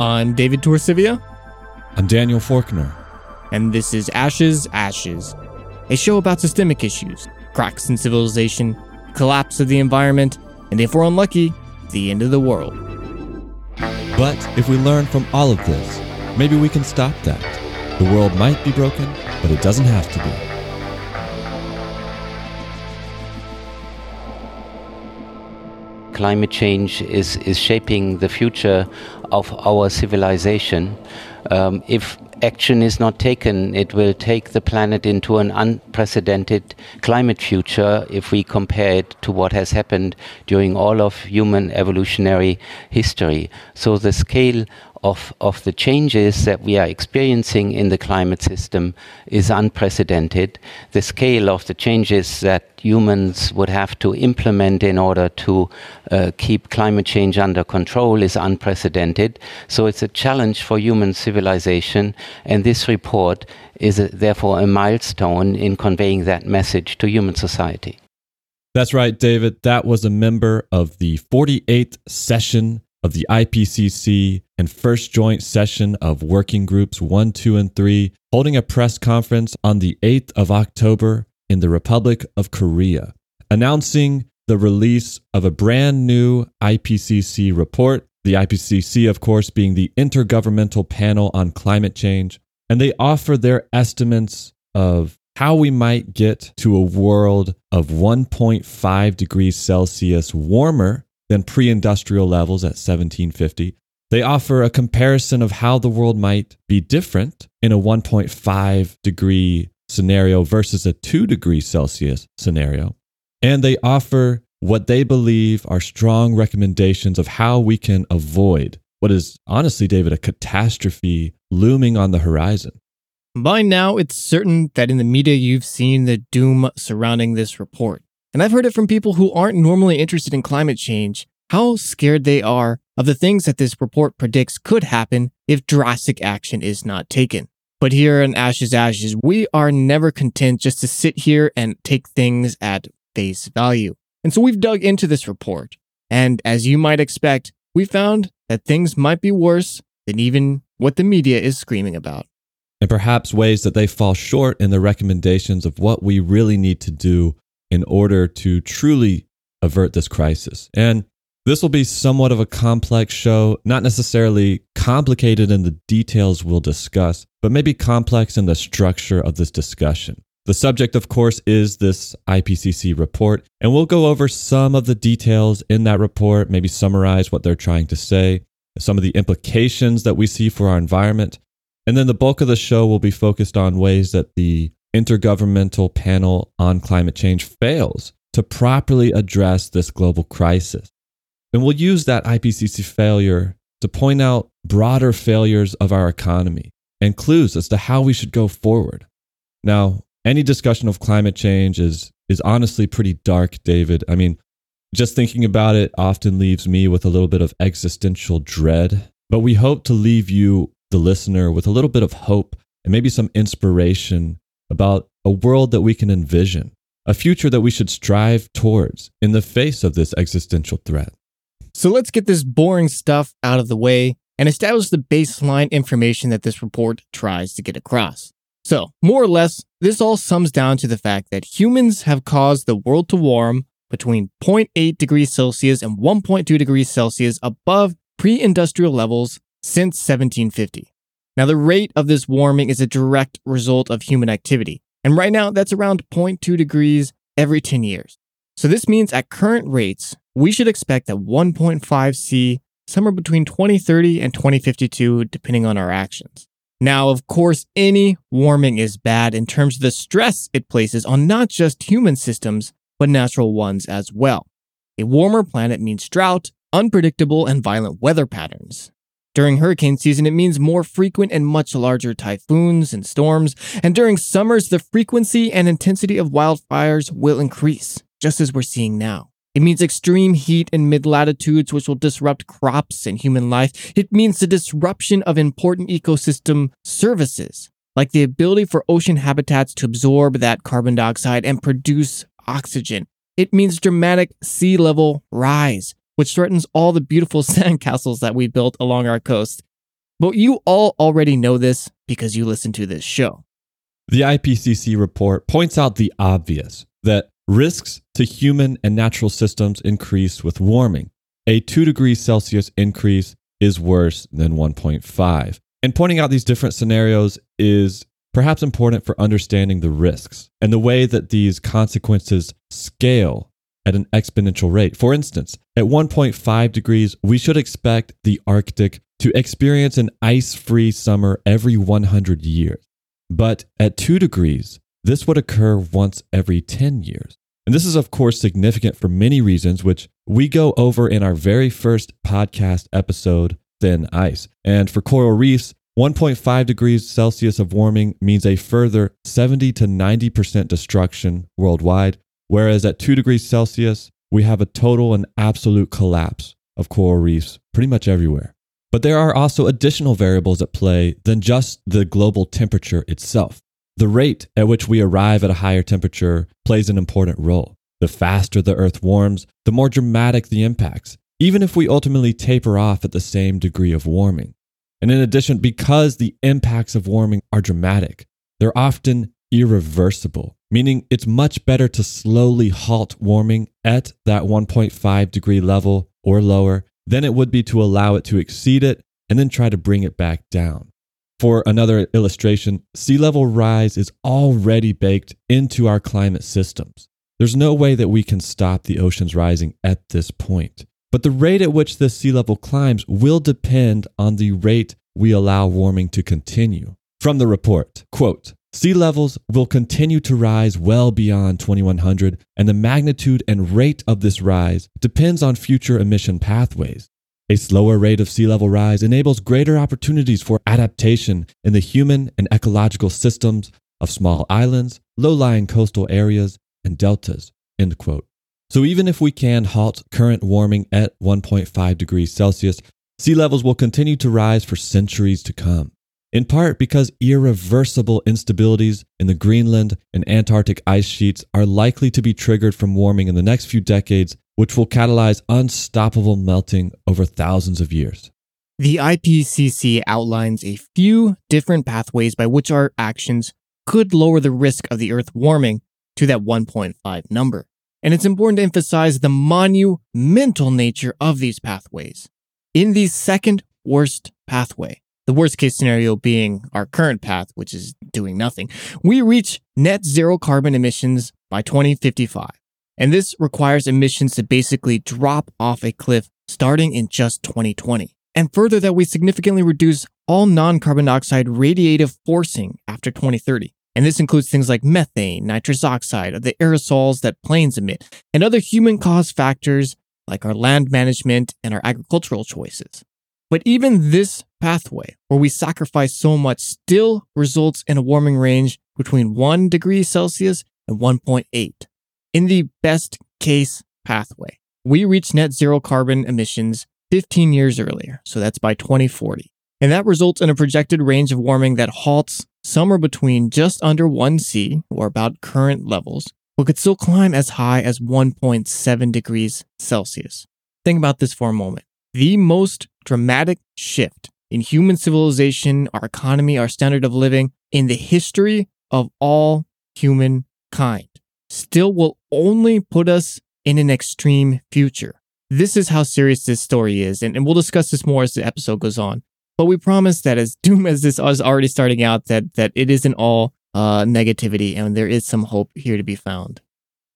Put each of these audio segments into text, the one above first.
I'm David Torcivia. I'm Daniel Forkner. And this is Ashes, Ashes, a show about systemic issues, cracks in civilization, collapse of the environment, and if we're unlucky, the end of the world. But if we learn from all of this, maybe we can stop that. The world might be broken, but it doesn't have to be. climate change is, is shaping the future of our civilization. Um, if action is not taken, it will take the planet into an unprecedented climate future if we compare it to what has happened during all of human evolutionary history. So the scale of, of the changes that we are experiencing in the climate system is unprecedented. The scale of the changes that humans would have to implement in order to uh, keep climate change under control is unprecedented. So it's a challenge for human civilization, and this report is a, therefore a milestone in conveying that message to human society. That's right, David. That was a member of the 48th session of the IPCC and first joint session of working groups 1, 2, and 3, holding a press conference on the 8th of October in the Republic of Korea, announcing the release of a brand new IPCC report. The IPCC, of course, being the Intergovernmental Panel on Climate Change. And they offer their estimates of how we might get to a world of 1.5 degrees Celsius warmer than pre industrial levels at 1750. They offer a comparison of how the world might be different in a 1.5 degree scenario versus a 2 degree Celsius scenario. And they offer what they believe are strong recommendations of how we can avoid what is honestly, David, a catastrophe looming on the horizon. By now, it's certain that in the media you've seen the doom surrounding this report. And I've heard it from people who aren't normally interested in climate change how scared they are of the things that this report predicts could happen if drastic action is not taken. But here in Ashes Ashes, we are never content just to sit here and take things at face value. And so we've dug into this report. And as you might expect, we found that things might be worse than even what the media is screaming about. And perhaps ways that they fall short in the recommendations of what we really need to do in order to truly avert this crisis. And this will be somewhat of a complex show, not necessarily complicated in the details we'll discuss, but maybe complex in the structure of this discussion. The subject, of course, is this IPCC report, and we'll go over some of the details in that report, maybe summarize what they're trying to say, some of the implications that we see for our environment. And then the bulk of the show will be focused on ways that the Intergovernmental Panel on Climate Change fails to properly address this global crisis. And we'll use that IPCC failure to point out broader failures of our economy and clues as to how we should go forward. Now, any discussion of climate change is, is honestly pretty dark, David. I mean, just thinking about it often leaves me with a little bit of existential dread, but we hope to leave you, the listener, with a little bit of hope and maybe some inspiration about a world that we can envision, a future that we should strive towards in the face of this existential threat. So let's get this boring stuff out of the way and establish the baseline information that this report tries to get across. So, more or less, this all sums down to the fact that humans have caused the world to warm between 0.8 degrees Celsius and 1.2 degrees Celsius above pre industrial levels since 1750. Now, the rate of this warming is a direct result of human activity. And right now, that's around 0.2 degrees every 10 years. So this means at current rates, we should expect that 1.5 C somewhere between 2030 and 2052, depending on our actions. Now, of course, any warming is bad in terms of the stress it places on not just human systems, but natural ones as well. A warmer planet means drought, unpredictable and violent weather patterns. During hurricane season, it means more frequent and much larger typhoons and storms. And during summers, the frequency and intensity of wildfires will increase, just as we're seeing now. It means extreme heat in mid latitudes, which will disrupt crops and human life. It means the disruption of important ecosystem services, like the ability for ocean habitats to absorb that carbon dioxide and produce oxygen. It means dramatic sea level rise, which threatens all the beautiful sandcastles that we built along our coast. But you all already know this because you listen to this show. The IPCC report points out the obvious that risks to human and natural systems increase with warming. A 2 degrees Celsius increase is worse than 1.5. And pointing out these different scenarios is perhaps important for understanding the risks and the way that these consequences scale at an exponential rate. For instance, at 1.5 degrees, we should expect the Arctic to experience an ice free summer every 100 years. But at 2 degrees, this would occur once every 10 years. And this is, of course, significant for many reasons, which we go over in our very first podcast episode, Thin Ice. And for coral reefs, 1.5 degrees Celsius of warming means a further 70 to 90% destruction worldwide, whereas at 2 degrees Celsius, we have a total and absolute collapse of coral reefs pretty much everywhere. But there are also additional variables at play than just the global temperature itself. The rate at which we arrive at a higher temperature plays an important role. The faster the Earth warms, the more dramatic the impacts, even if we ultimately taper off at the same degree of warming. And in addition, because the impacts of warming are dramatic, they're often irreversible, meaning it's much better to slowly halt warming at that 1.5 degree level or lower than it would be to allow it to exceed it and then try to bring it back down. For another illustration, sea level rise is already baked into our climate systems. There's no way that we can stop the oceans rising at this point. But the rate at which the sea level climbs will depend on the rate we allow warming to continue. From the report, quote, Sea levels will continue to rise well beyond 2100, and the magnitude and rate of this rise depends on future emission pathways. A slower rate of sea level rise enables greater opportunities for adaptation in the human and ecological systems of small islands, low lying coastal areas, and deltas. So, even if we can halt current warming at 1.5 degrees Celsius, sea levels will continue to rise for centuries to come in part because irreversible instabilities in the Greenland and Antarctic ice sheets are likely to be triggered from warming in the next few decades, which will catalyze unstoppable melting over thousands of years. The IPCC outlines a few different pathways by which our actions could lower the risk of the Earth warming to that 1.5 number. And it's important to emphasize the monumental nature of these pathways. In the second worst pathway, the worst case scenario being our current path, which is doing nothing, we reach net zero carbon emissions by 2055. And this requires emissions to basically drop off a cliff starting in just 2020. And further, that we significantly reduce all non carbon dioxide radiative forcing after 2030. And this includes things like methane, nitrous oxide, the aerosols that planes emit, and other human caused factors like our land management and our agricultural choices. But even this pathway, where we sacrifice so much, still results in a warming range between 1 degree Celsius and 1.8. In the best case pathway, we reach net zero carbon emissions 15 years earlier, so that's by 2040. And that results in a projected range of warming that halts somewhere between just under 1C, or about current levels, but could still climb as high as 1.7 degrees Celsius. Think about this for a moment the most dramatic shift in human civilization, our economy, our standard of living in the history of all humankind still will only put us in an extreme future. This is how serious this story is, and, and we'll discuss this more as the episode goes on. But we promise that as doom as this is already starting out, that that it isn't all uh, negativity, and there is some hope here to be found.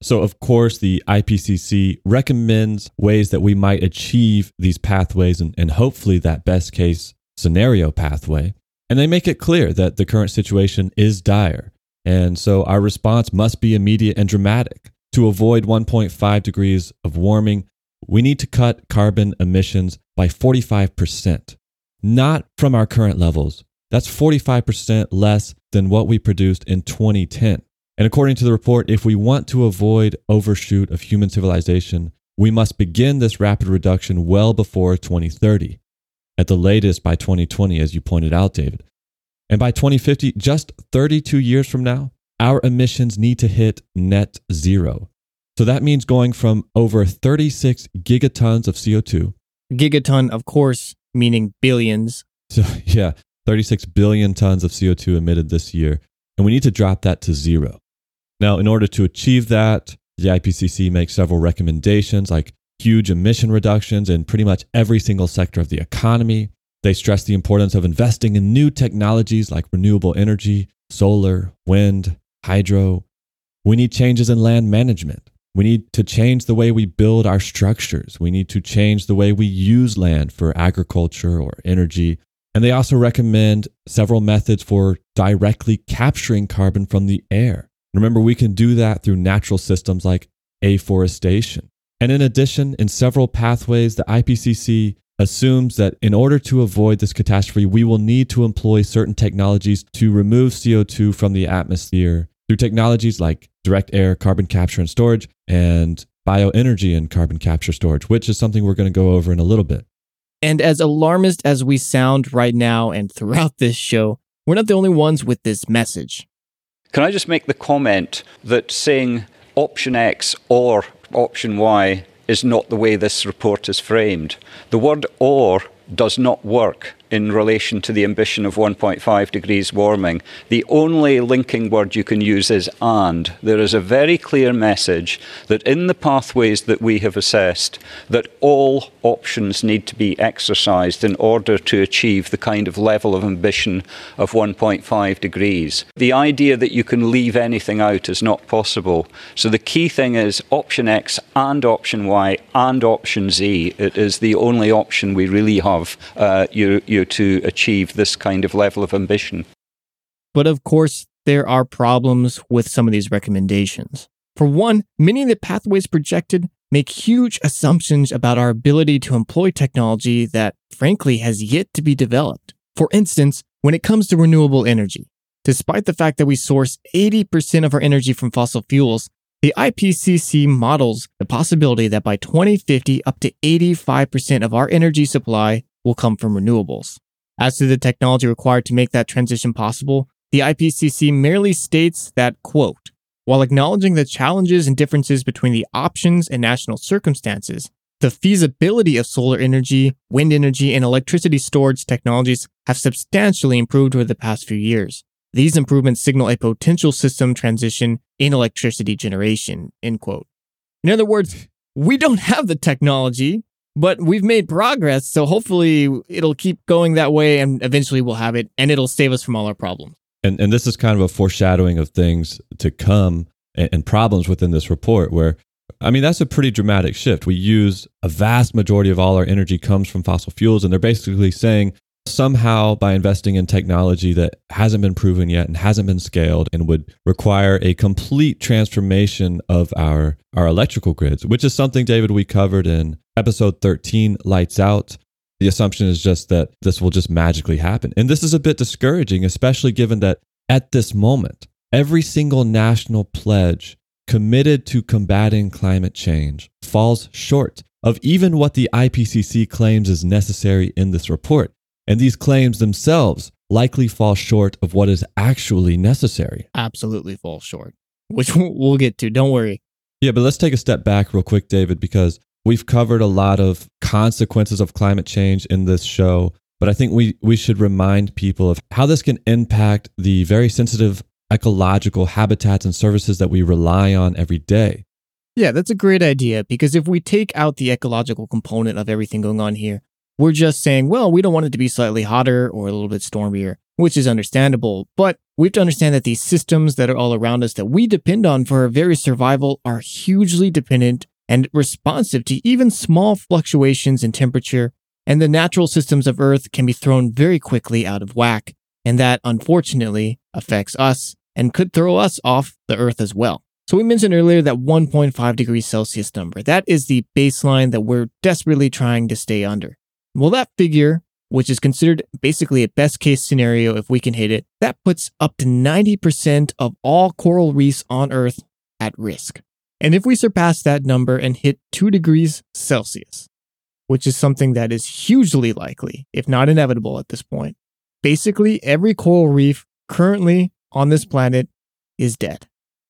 So, of course, the IPCC recommends ways that we might achieve these pathways and, and hopefully that best case scenario pathway. And they make it clear that the current situation is dire. And so our response must be immediate and dramatic. To avoid 1.5 degrees of warming, we need to cut carbon emissions by 45%, not from our current levels. That's 45% less than what we produced in 2010. And according to the report, if we want to avoid overshoot of human civilization, we must begin this rapid reduction well before 2030, at the latest by 2020, as you pointed out, David. And by 2050, just 32 years from now, our emissions need to hit net zero. So that means going from over 36 gigatons of CO2. Gigaton, of course, meaning billions So, yeah, 36 billion tons of CO2 emitted this year, and we need to drop that to zero. Now, in order to achieve that, the IPCC makes several recommendations like huge emission reductions in pretty much every single sector of the economy. They stress the importance of investing in new technologies like renewable energy, solar, wind, hydro. We need changes in land management. We need to change the way we build our structures. We need to change the way we use land for agriculture or energy. And they also recommend several methods for directly capturing carbon from the air. Remember, we can do that through natural systems like afforestation. And in addition, in several pathways, the IPCC assumes that in order to avoid this catastrophe, we will need to employ certain technologies to remove CO2 from the atmosphere through technologies like direct air carbon capture and storage and bioenergy and carbon capture storage, which is something we're going to go over in a little bit. And as alarmist as we sound right now and throughout this show, we're not the only ones with this message. Can I just make the comment that saying option X or option Y is not the way this report is framed. The word or does not work in relation to the ambition of 1.5 degrees warming. The only linking word you can use is and. There is a very clear message that in the pathways that we have assessed, that all options need to be exercised in order to achieve the kind of level of ambition of 1.5 degrees. The idea that you can leave anything out is not possible. So the key thing is option X and option Y and option Z. It is the only option we really have. Uh, you, you to achieve this kind of level of ambition. But of course, there are problems with some of these recommendations. For one, many of the pathways projected make huge assumptions about our ability to employ technology that, frankly, has yet to be developed. For instance, when it comes to renewable energy, despite the fact that we source 80% of our energy from fossil fuels, the IPCC models the possibility that by 2050, up to 85% of our energy supply will come from renewables. As to the technology required to make that transition possible, the IPCC merely states that, quote, while acknowledging the challenges and differences between the options and national circumstances, the feasibility of solar energy, wind energy, and electricity storage technologies have substantially improved over the past few years. These improvements signal a potential system transition in electricity generation. End quote. In other words, we don't have the technology, but we've made progress. So hopefully it'll keep going that way and eventually we'll have it and it'll save us from all our problems. And, and this is kind of a foreshadowing of things to come and, and problems within this report where I mean, that's a pretty dramatic shift. We use a vast majority of all our energy comes from fossil fuels, and they're basically saying somehow by investing in technology that hasn't been proven yet and hasn't been scaled and would require a complete transformation of our our electrical grids which is something david we covered in episode 13 lights out. The assumption is just that this will just magically happen. And this is a bit discouraging especially given that at this moment every single national pledge committed to combating climate change falls short of even what the IPCC claims is necessary in this report and these claims themselves likely fall short of what is actually necessary. Absolutely fall short, which we'll get to. Don't worry. Yeah, but let's take a step back real quick, David, because we've covered a lot of consequences of climate change in this show. But I think we, we should remind people of how this can impact the very sensitive ecological habitats and services that we rely on every day. Yeah, that's a great idea because if we take out the ecological component of everything going on here, we're just saying, well, we don't want it to be slightly hotter or a little bit stormier, which is understandable. But we have to understand that these systems that are all around us that we depend on for our very survival are hugely dependent and responsive to even small fluctuations in temperature. And the natural systems of Earth can be thrown very quickly out of whack. And that unfortunately affects us and could throw us off the Earth as well. So we mentioned earlier that 1.5 degrees Celsius number. That is the baseline that we're desperately trying to stay under. Well, that figure, which is considered basically a best case scenario if we can hit it, that puts up to 90% of all coral reefs on Earth at risk. And if we surpass that number and hit 2 degrees Celsius, which is something that is hugely likely, if not inevitable at this point, basically every coral reef currently on this planet is dead.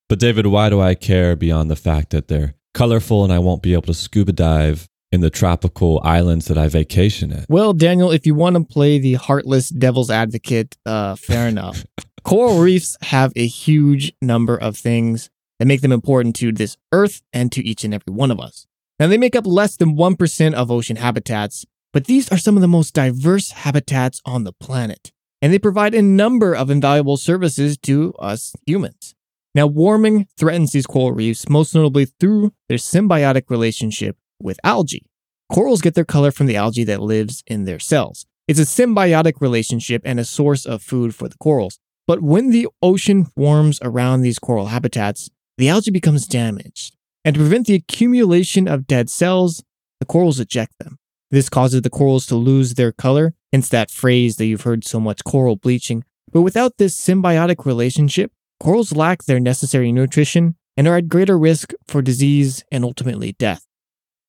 But, David, why do I care beyond the fact that they're colorful and I won't be able to scuba dive in the tropical islands that I vacation at. Well, Daniel, if you want to play the heartless devil's advocate, uh, fair enough. Coral reefs have a huge number of things that make them important to this earth and to each and every one of us. Now, they make up less than 1% of ocean habitats, but these are some of the most diverse habitats on the planet, and they provide a number of invaluable services to us humans. Now, warming threatens these coral reefs most notably through their symbiotic relationship with algae. Corals get their color from the algae that lives in their cells. It's a symbiotic relationship and a source of food for the corals. But when the ocean warms around these coral habitats, the algae becomes damaged. And to prevent the accumulation of dead cells, the corals eject them. This causes the corals to lose their color, hence that phrase that you've heard so much coral bleaching. But without this symbiotic relationship, corals lack their necessary nutrition and are at greater risk for disease and ultimately death.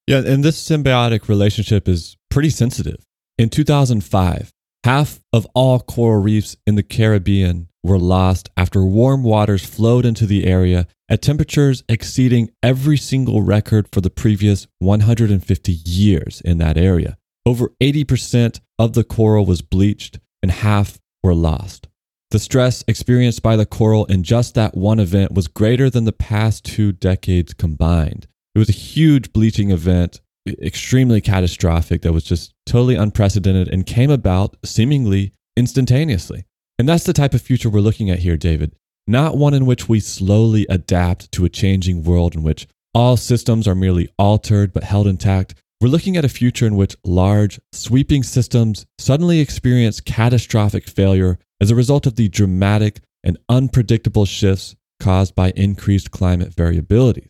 Yeah, and this symbiotic relationship is pretty sensitive. In 2005, half of all coral reefs in the Caribbean were lost after warm waters flowed into the area at temperatures exceeding every single record for the previous 150 years in that area. Over 80% of the coral was bleached and half were lost. The stress experienced by the coral in just that one event was greater than the past two decades combined. It was a huge bleaching event, extremely catastrophic, that was just totally unprecedented and came about seemingly instantaneously. And that's the type of future we're looking at here, David. Not one in which we slowly adapt to a changing world in which all systems are merely altered but held intact. We're looking at a future in which large, sweeping systems suddenly experience catastrophic failure as a result of the dramatic and unpredictable shifts caused by increased climate variability.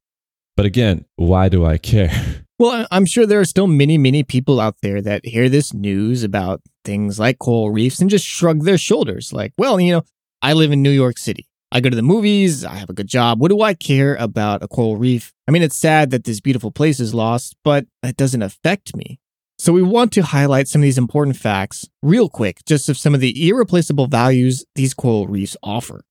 But again, why do I care? Well, I'm sure there are still many, many people out there that hear this news about things like coral reefs and just shrug their shoulders like, well, you know, I live in New York City. I go to the movies, I have a good job. What do I care about a coral reef? I mean, it's sad that this beautiful place is lost, but it doesn't affect me. So, we want to highlight some of these important facts real quick, just of some of the irreplaceable values these coral reefs offer.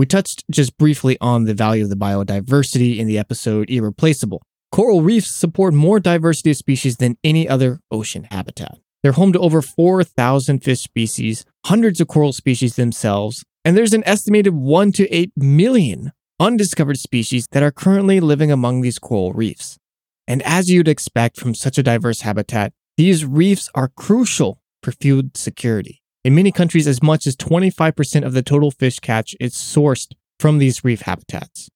We touched just briefly on the value of the biodiversity in the episode Irreplaceable. Coral reefs support more diversity of species than any other ocean habitat. They're home to over 4,000 fish species, hundreds of coral species themselves, and there's an estimated 1 to 8 million undiscovered species that are currently living among these coral reefs. And as you'd expect from such a diverse habitat, these reefs are crucial for food security. In many countries, as much as 25% of the total fish catch is sourced from these reef habitats.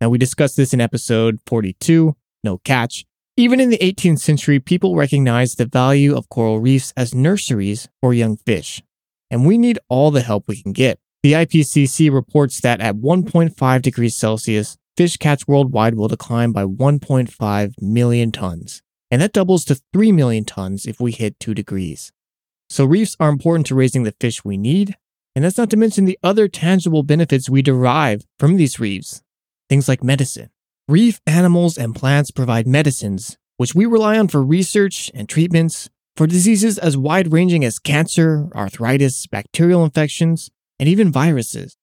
Now, we discussed this in episode 42, No Catch. Even in the 18th century, people recognized the value of coral reefs as nurseries for young fish. And we need all the help we can get. The IPCC reports that at 1.5 degrees Celsius, fish catch worldwide will decline by 1.5 million tons. And that doubles to 3 million tons if we hit 2 degrees. So, reefs are important to raising the fish we need, and that's not to mention the other tangible benefits we derive from these reefs. Things like medicine. Reef animals and plants provide medicines, which we rely on for research and treatments for diseases as wide ranging as cancer, arthritis, bacterial infections, and even viruses.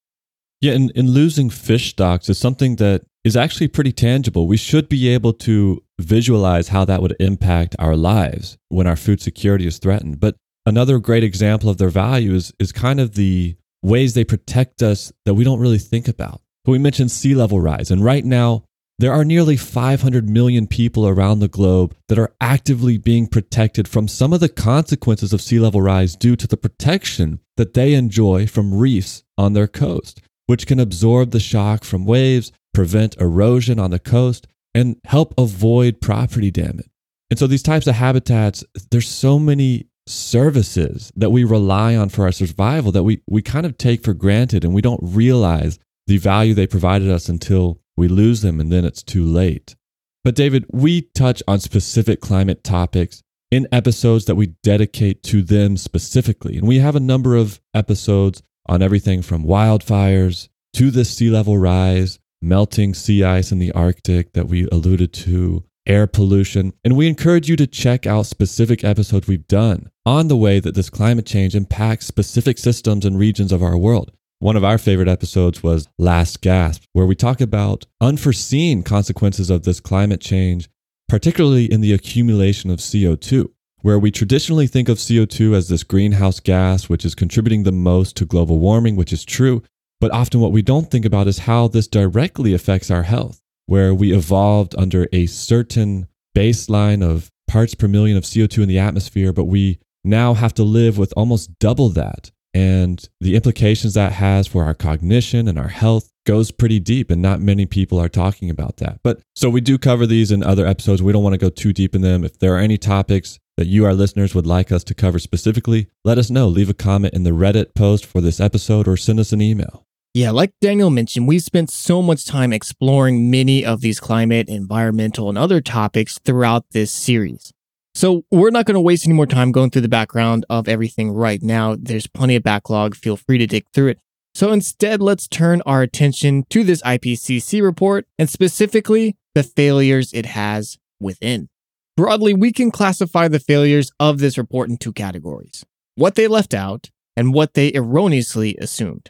Yeah, and, and losing fish stocks is something that is actually pretty tangible. We should be able to visualize how that would impact our lives when our food security is threatened. But another great example of their value is, is kind of the ways they protect us that we don't really think about. But we mentioned sea level rise, and right now, there are nearly 500 million people around the globe that are actively being protected from some of the consequences of sea level rise due to the protection that they enjoy from reefs on their coast, which can absorb the shock from waves, prevent erosion on the coast, and help avoid property damage. And so these types of habitats, there's so many services that we rely on for our survival that we, we kind of take for granted and we don't realize the value they provided us until we lose them and then it's too late. But David, we touch on specific climate topics in episodes that we dedicate to them specifically. And we have a number of episodes on everything from wildfires to the sea level rise, melting sea ice in the Arctic that we alluded to, air pollution. And we encourage you to check out specific episodes we've done on the way that this climate change impacts specific systems and regions of our world. One of our favorite episodes was Last Gasp, where we talk about unforeseen consequences of this climate change, particularly in the accumulation of CO2. Where we traditionally think of CO2 as this greenhouse gas, which is contributing the most to global warming, which is true, but often what we don't think about is how this directly affects our health, where we evolved under a certain baseline of parts per million of CO2 in the atmosphere, but we now have to live with almost double that. And the implications that has for our cognition and our health goes pretty deep, and not many people are talking about that. But so we do cover these in other episodes. We don't want to go too deep in them. If there are any topics that you, our listeners, would like us to cover specifically, let us know. Leave a comment in the Reddit post for this episode or send us an email. Yeah, like Daniel mentioned, we've spent so much time exploring many of these climate, environmental, and other topics throughout this series. So we're not going to waste any more time going through the background of everything right now. There's plenty of backlog. Feel free to dig through it. So instead, let's turn our attention to this IPCC report and specifically the failures it has within. Broadly, we can classify the failures of this report in two categories what they left out and what they erroneously assumed.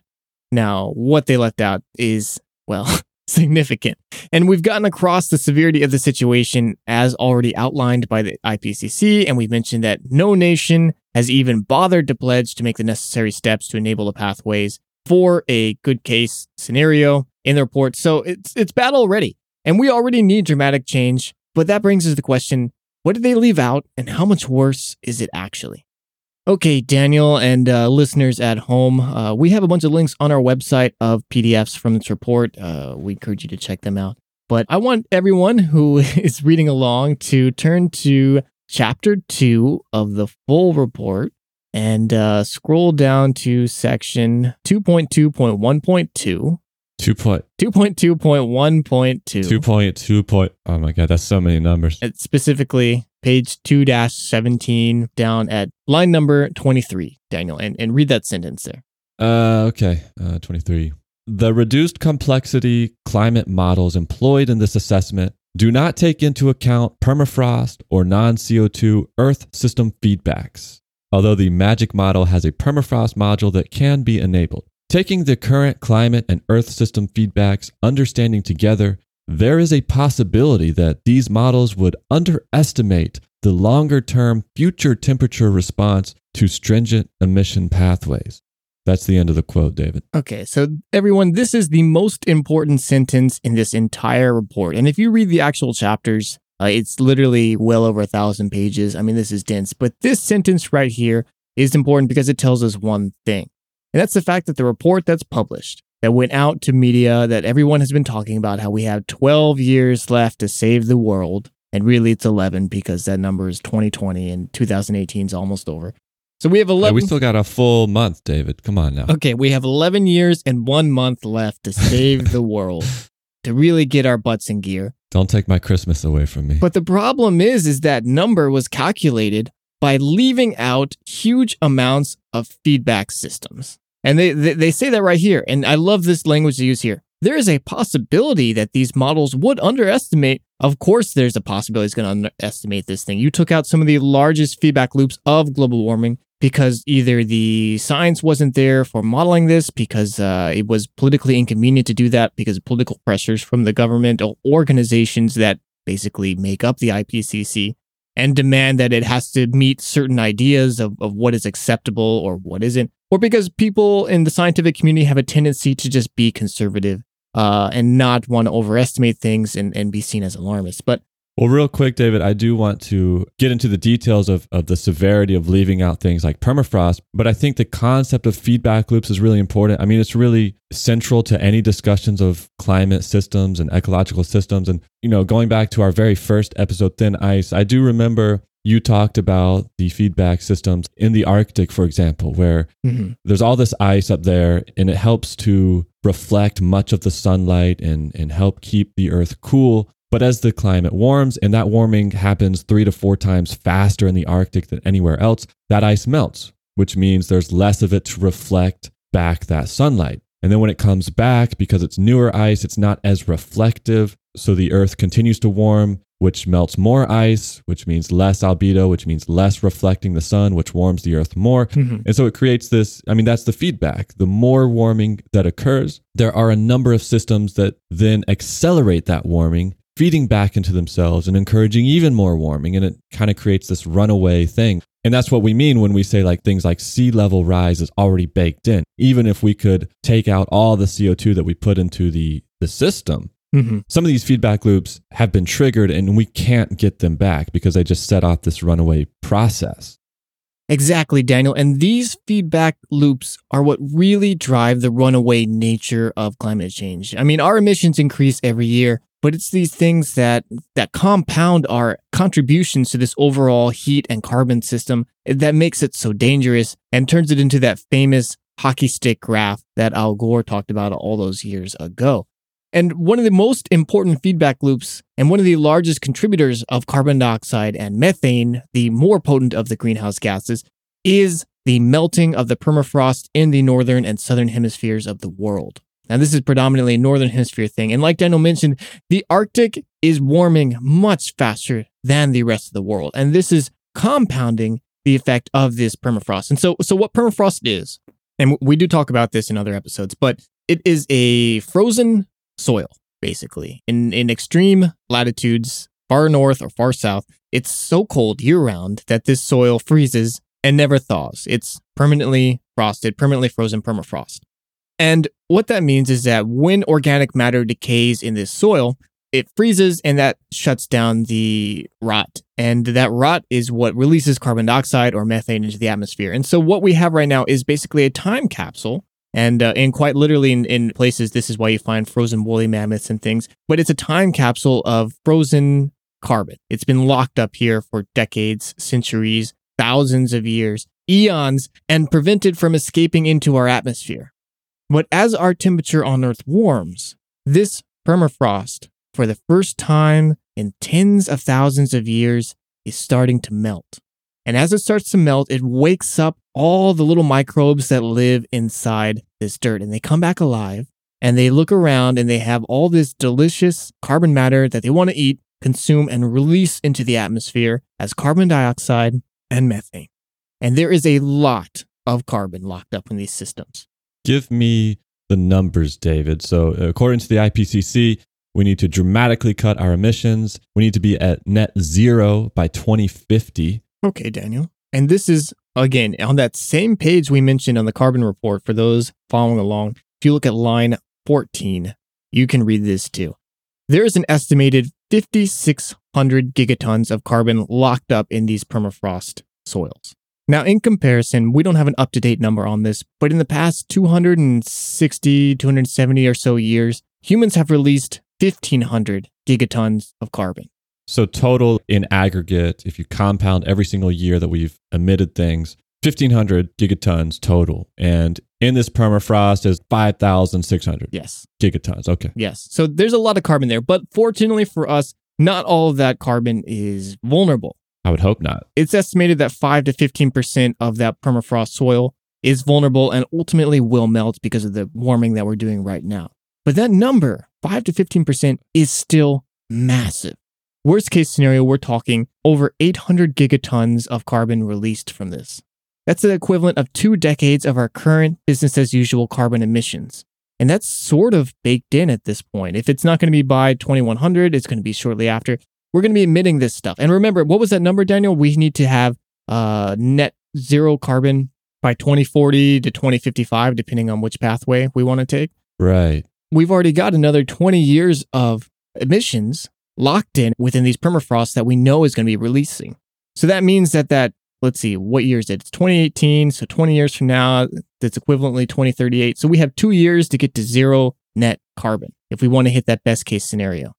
Now, what they left out is, well, significant. And we've gotten across the severity of the situation as already outlined by the IPCC. And we've mentioned that no nation has even bothered to pledge to make the necessary steps to enable the pathways for a good case scenario in the report. So it's, it's bad already. And we already need dramatic change. But that brings us to the question what did they leave out and how much worse is it actually? Okay, Daniel and uh, listeners at home, uh, we have a bunch of links on our website of PDFs from this report. Uh, we encourage you to check them out. But I want everyone who is reading along to turn to chapter two of the full report and uh, scroll down to section 2.2.1.2. Two point 2.2.1.2. two point two point. Oh my god, that's so many numbers. It's specifically page 2 17 down at line number 23, Daniel, and, and read that sentence there. Uh, okay, uh, twenty three. The reduced complexity climate models employed in this assessment do not take into account permafrost or non CO2 Earth system feedbacks, although the MAGICC model has a permafrost module that can be enabled. Taking the current climate and Earth system feedbacks understanding together, there is a possibility that these models would underestimate the longer term future temperature response to stringent emission pathways. That's the end of the quote, David. Okay, so everyone, this is the most important sentence in this entire report. And if you read the actual chapters, uh, it's literally well over a thousand pages. I mean, this is dense, but this sentence right here is important because it tells us one thing. And that's the fact that the report that's published, that went out to media, that everyone has been talking about how we have 12 years left to save the world. And really, it's 11 because that number is 2020 and 2018 is almost over. So we have 11. Hey, we still got a full month, David. Come on now. Okay, we have 11 years and one month left to save the world, to really get our butts in gear. Don't take my Christmas away from me. But the problem is, is that number was calculated by leaving out huge amounts of feedback systems. And they, they, they say that right here. And I love this language they use here. There is a possibility that these models would underestimate. Of course, there's a possibility it's going to underestimate this thing. You took out some of the largest feedback loops of global warming because either the science wasn't there for modeling this, because uh, it was politically inconvenient to do that, because of political pressures from the government or organizations that basically make up the IPCC and demand that it has to meet certain ideas of, of what is acceptable or what isn't, or because people in the scientific community have a tendency to just be conservative uh, and not want to overestimate things and, and be seen as alarmists. But Well, real quick, David, I do want to get into the details of, of the severity of leaving out things like permafrost, but I think the concept of feedback loops is really important. I mean, it's really central to any discussions of climate systems and ecological systems. And, you know, going back to our very first episode, Thin Ice, I do remember you talked about the feedback systems in the Arctic, for example, where Mhm. there's all this ice up there and it helps to reflect much of the sunlight and, and help keep the earth cool. But as the climate warms and that warming happens three to four times faster in the Arctic than anywhere else, that ice melts, which means there's less of it to reflect back that sunlight. And then when it comes back, because it's newer ice, it's not as reflective. So the earth continues to warm, which melts more ice, which means less albedo, which means less reflecting the sun, which warms the earth more. Mhm. And so it creates this I mean, that's the feedback. The more warming that occurs, there are a number of systems that then accelerate that warming feeding back into themselves and encouraging even more warming. And it kind of creates this runaway thing. And that's what we mean when we say like things like sea level rise is already baked in. Even if we could take out all the CO2 that we put into the, the system, Mm-hmm. some of these feedback loops have been triggered and we can't get them back because they just set off this runaway process. Exactly, Daniel. And these feedback loops are what really drive the runaway nature of climate change. I mean, our emissions increase every year, but it's these things that that compound our contributions to this overall heat and carbon system that makes it so dangerous and turns it into that famous hockey stick graph that Al Gore talked about all those years ago. And one of the most important feedback loops and one of the largest contributors of carbon dioxide and methane, the more potent of the greenhouse gases, is the melting of the permafrost in the northern and southern hemispheres of the world. Now, this is predominantly a northern hemisphere thing. And like Daniel mentioned, the Arctic is warming much faster than the rest of the world. And this is compounding the effect of this permafrost. And so, so what permafrost is, and we do talk about this in other episodes, but it is a frozen soil, basically. In in extreme latitudes, far north or far south, it's so cold year round that this soil freezes and never thaws. It's permanently frosted, permanently frozen permafrost. And what that means is that when organic matter decays in this soil, it freezes and that shuts down the rot. And that rot is what releases carbon dioxide or methane into the atmosphere. And so what we have right now is basically a time capsule and uh, and quite literally in, in places, this is why you find frozen woolly mammoths and things. But it's a time capsule of frozen carbon. It's been locked up here for decades, centuries, thousands of years, eons, and prevented from escaping into our atmosphere. But as our temperature on Earth warms, this permafrost, for the first time in tens of thousands of years, is starting to melt. And as it starts to melt, it wakes up all the little microbes that live inside this dirt and they come back alive and they look around and they have all this delicious carbon matter that they want to eat, consume, and release into the atmosphere as carbon dioxide and methane. And there is a lot of carbon locked up in these systems. Give me the numbers, David. So, uh, according to the IPCC, we need to dramatically cut our emissions. We need to be at net zero by 2050. Okay, Daniel. And this is, again, on that same page we mentioned on the carbon report for those following along. If you look at line 14, you can read this too. There is an estimated 5,600 gigatons of carbon locked up in these permafrost soils. Now, in comparison, we don't have an up to date number on this, but in the past 260, 270 or so years, humans have released 1,500 gigatons of carbon. So, total in aggregate, if you compound every single year that we've emitted things, 1,500 gigatons total. And in this permafrost is 5,600 Yes. gigatons. Okay. Yes. So there's a lot of carbon there, but fortunately for us, not all of that carbon is vulnerable. I would hope not. It's estimated that 5 to 15% of that permafrost soil is vulnerable and ultimately will melt because of the warming that we're doing right now. But that number, 5 to 15%, is still massive. Worst case scenario, we're talking over 800 gigatons of carbon released from this. That's the equivalent of two decades of our current business as usual carbon emissions. And that's sort of baked in at this point. If it's not going to be by 2100, it's going to be shortly after. We're going to be emitting this stuff. And remember, what was that number, Daniel? We need to have uh, net zero carbon by 2040 to 2055, depending on which pathway we want to take. Right. We've already got another 20 years of emissions locked in within these permafrosts that we know is going to be releasing. So that means that that let's see, what year is it? It's 2018. So 20 years from now, that's equivalently 2038. So we have two years to get to zero net carbon if we want to hit that best case scenario.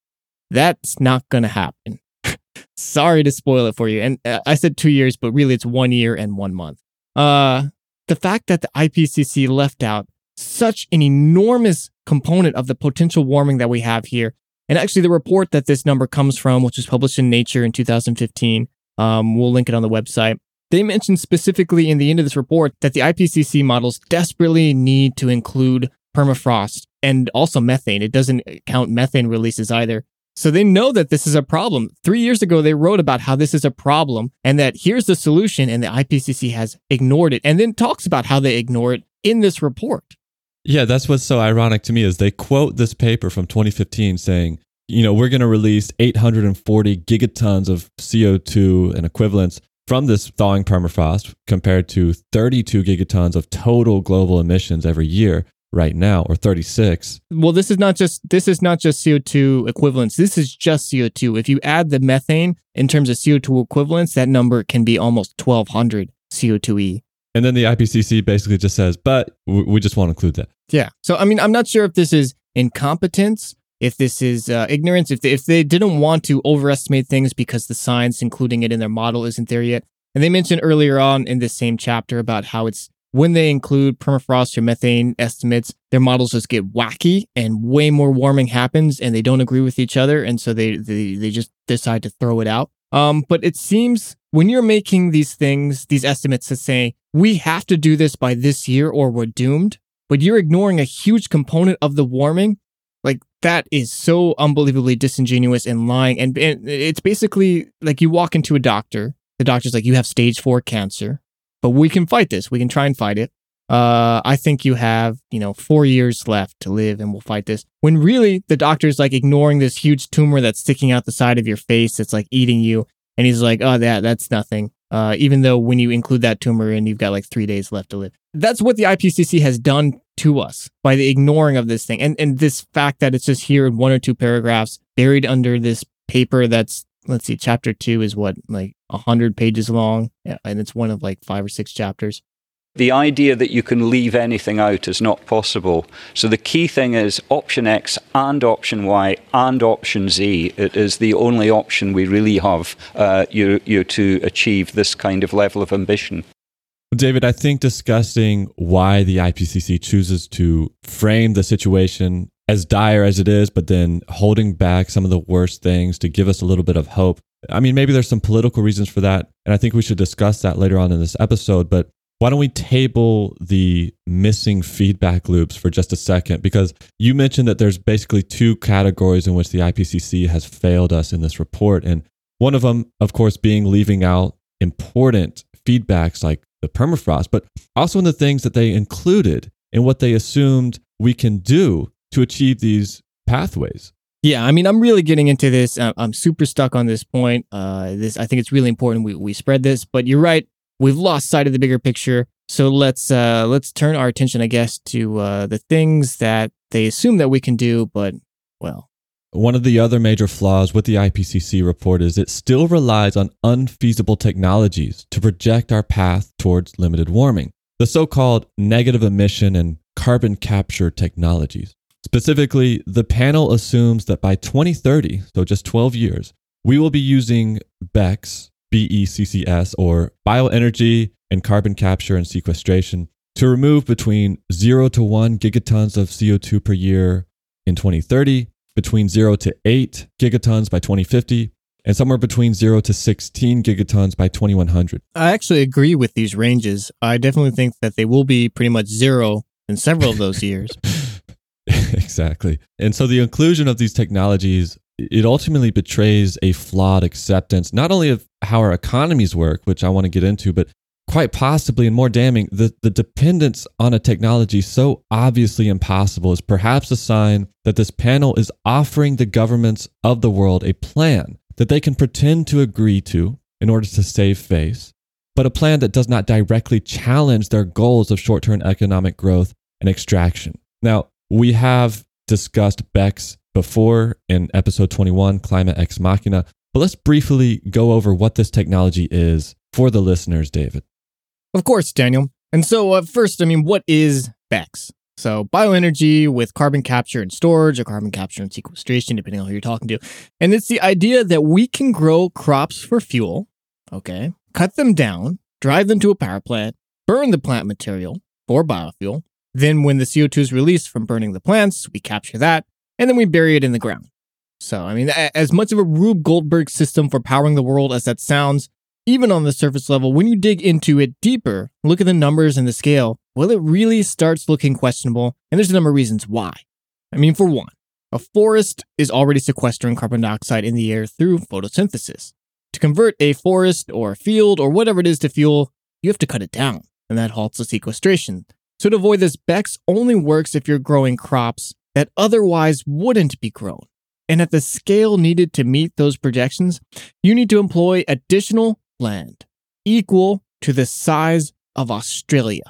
That's not going to happen. Sorry to spoil it for you. And uh, I said two years, but really it's one year and one month. Uh, the fact that the IPCC left out such an enormous component of the potential warming that we have here. And actually, the report that this number comes from, which was published in Nature in 2015, um, we'll link it on the website. They mentioned specifically in the end of this report that the IPCC models desperately need to include permafrost and also methane. It doesn't count methane releases either. So they know that this is a problem. Three years ago, they wrote about how this is a problem and that here's the solution, and the IPCC has ignored it and then talks about how they ignore it in this report. Yeah, that's what's so ironic to me is they quote this paper from 2015 saying, you know, we're going to release 840 gigatons of CO2 and equivalents from this thawing permafrost compared to 32 gigatons of total global emissions every year right now or 36 well this is not just this is not just co2 equivalents this is just co2 if you add the methane in terms of co2 equivalents that number can be almost 1200 co2e and then the ipcc basically just says but we just won't include that. Yeah. So i mean i'm not sure if this is incompetence if this is uh, ignorance if they, if they didn't want to overestimate things because the science including it in their model isn't there yet. And they mentioned earlier on in this same chapter about how it's when they include permafrost or methane estimates, their models just get wacky and way more warming happens and they don't agree with each other. And so they, they, they just decide to throw it out. Um, but it seems when you're making these things, these estimates to say, we have to do this by this year or we're doomed, but you're ignoring a huge component of the warming, like that is so unbelievably disingenuous and lying. And, and it's basically like you walk into a doctor, the doctor's like, you have stage four cancer but we can fight this. We can try and fight it. Uh, I think you have, you know, four years left to live and we'll fight this. When really the doctor's like ignoring this huge tumor that's sticking out the side of your face that's like eating you. And he's like, oh, that that's nothing. Uh, even though when you include that tumor in, you've got like three days left to live. That's what the IPCC has done to us by the ignoring of this thing. And, and this fact that it's just here in one or two paragraphs buried under this paper that's let's see, chapter two is what, like a hundred pages long, yeah, and it's one of like five or six chapters. The idea that you can leave anything out is not possible. So the key thing is option X and option Y and option Z. It is the only option we really have uh, you, you to achieve this kind of level of ambition. David, I think discussing why the IPCC chooses to frame the situation as dire as it is, but then holding back some of the worst things to give us a little bit of hope. I mean, maybe there's some political reasons for that. And I think we should discuss that later on in this episode. But why don't we table the missing feedback loops for just a second? Because you mentioned that there's basically two categories in which the IPCC has failed us in this report. And one of them, of course, being leaving out important feedbacks like the permafrost, but also in the things that they included in what they assumed we can do to achieve these pathways. Yeah, I mean, I'm really getting into this. I'm super stuck on this point. Uh, this, I think it's really important we, we spread this. But you're right, we've lost sight of the bigger picture. So let's uh, let's turn our attention, I guess, to uh, the things that they assume that we can do, but well. One of the other major flaws with the IPCC report is it still relies on unfeasible technologies to project our path towards limited warming, the so called negative emission and carbon capture technologies. Specifically, the panel assumes that by 2030, so just 12 years, we will be using BECCS, BECCS, or bioenergy and carbon capture and sequestration to remove between 0 to 1 gigatons of CO2 per year in 2030, between 0 to 8 gigatons by 2050, and somewhere between 0 to 16 gigatons by 2100. I actually agree with these ranges. I definitely think that they will be pretty much zero in several of those years. exactly. And so the inclusion of these technologies it ultimately betrays a flawed acceptance not only of how our economies work, which I want to get into, but quite possibly and more damning, the, the dependence on a technology so obviously impossible is perhaps a sign that this panel is offering the governments of the world a plan that they can pretend to agree to in order to save face, but a plan that does not directly challenge their goals of short term economic growth and extraction. Now, we have discussed BECCS before in episode 21, Climate Ex Machina, but let's briefly go over what this technology is for the listeners, David. Of course, Daniel. And so, uh, first, I mean, what is BECCS? So, bioenergy with carbon capture and storage, or carbon capture and sequestration, depending on who you're talking to. And it's the idea that we can grow crops for fuel, okay, cut them down, drive them to a power plant, burn the plant material for biofuel, then, when the CO2 is released from burning the plants, we capture that and then we bury it in the ground. So, I mean, as much of a Rube Goldberg system for powering the world as that sounds, even on the surface level, when you dig into it deeper, look at the numbers and the scale, well, it really starts looking questionable. And there's a number of reasons why. I mean, for one, a forest is already sequestering carbon dioxide in the air through photosynthesis. To convert a forest or a field or whatever it is to fuel, you have to cut it down, and that halts the sequestration. So to avoid this, BECCS only works if you're growing crops that otherwise wouldn't be grown. and at the scale needed to meet those projections, you need to employ additional land equal to the size of Australia.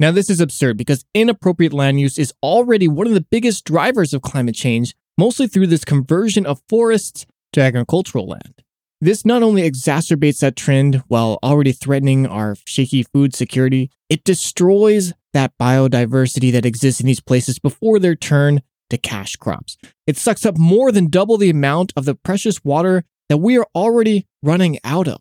Now, this is absurd because inappropriate land use is already one of the biggest drivers of climate change, mostly through this conversion of forests to agricultural land. This not only exacerbates that trend while already threatening our shaky food security, it destroys that biodiversity that exists in these places before their turn to cash crops. It sucks up more than double the amount of the precious water that we are already running out of.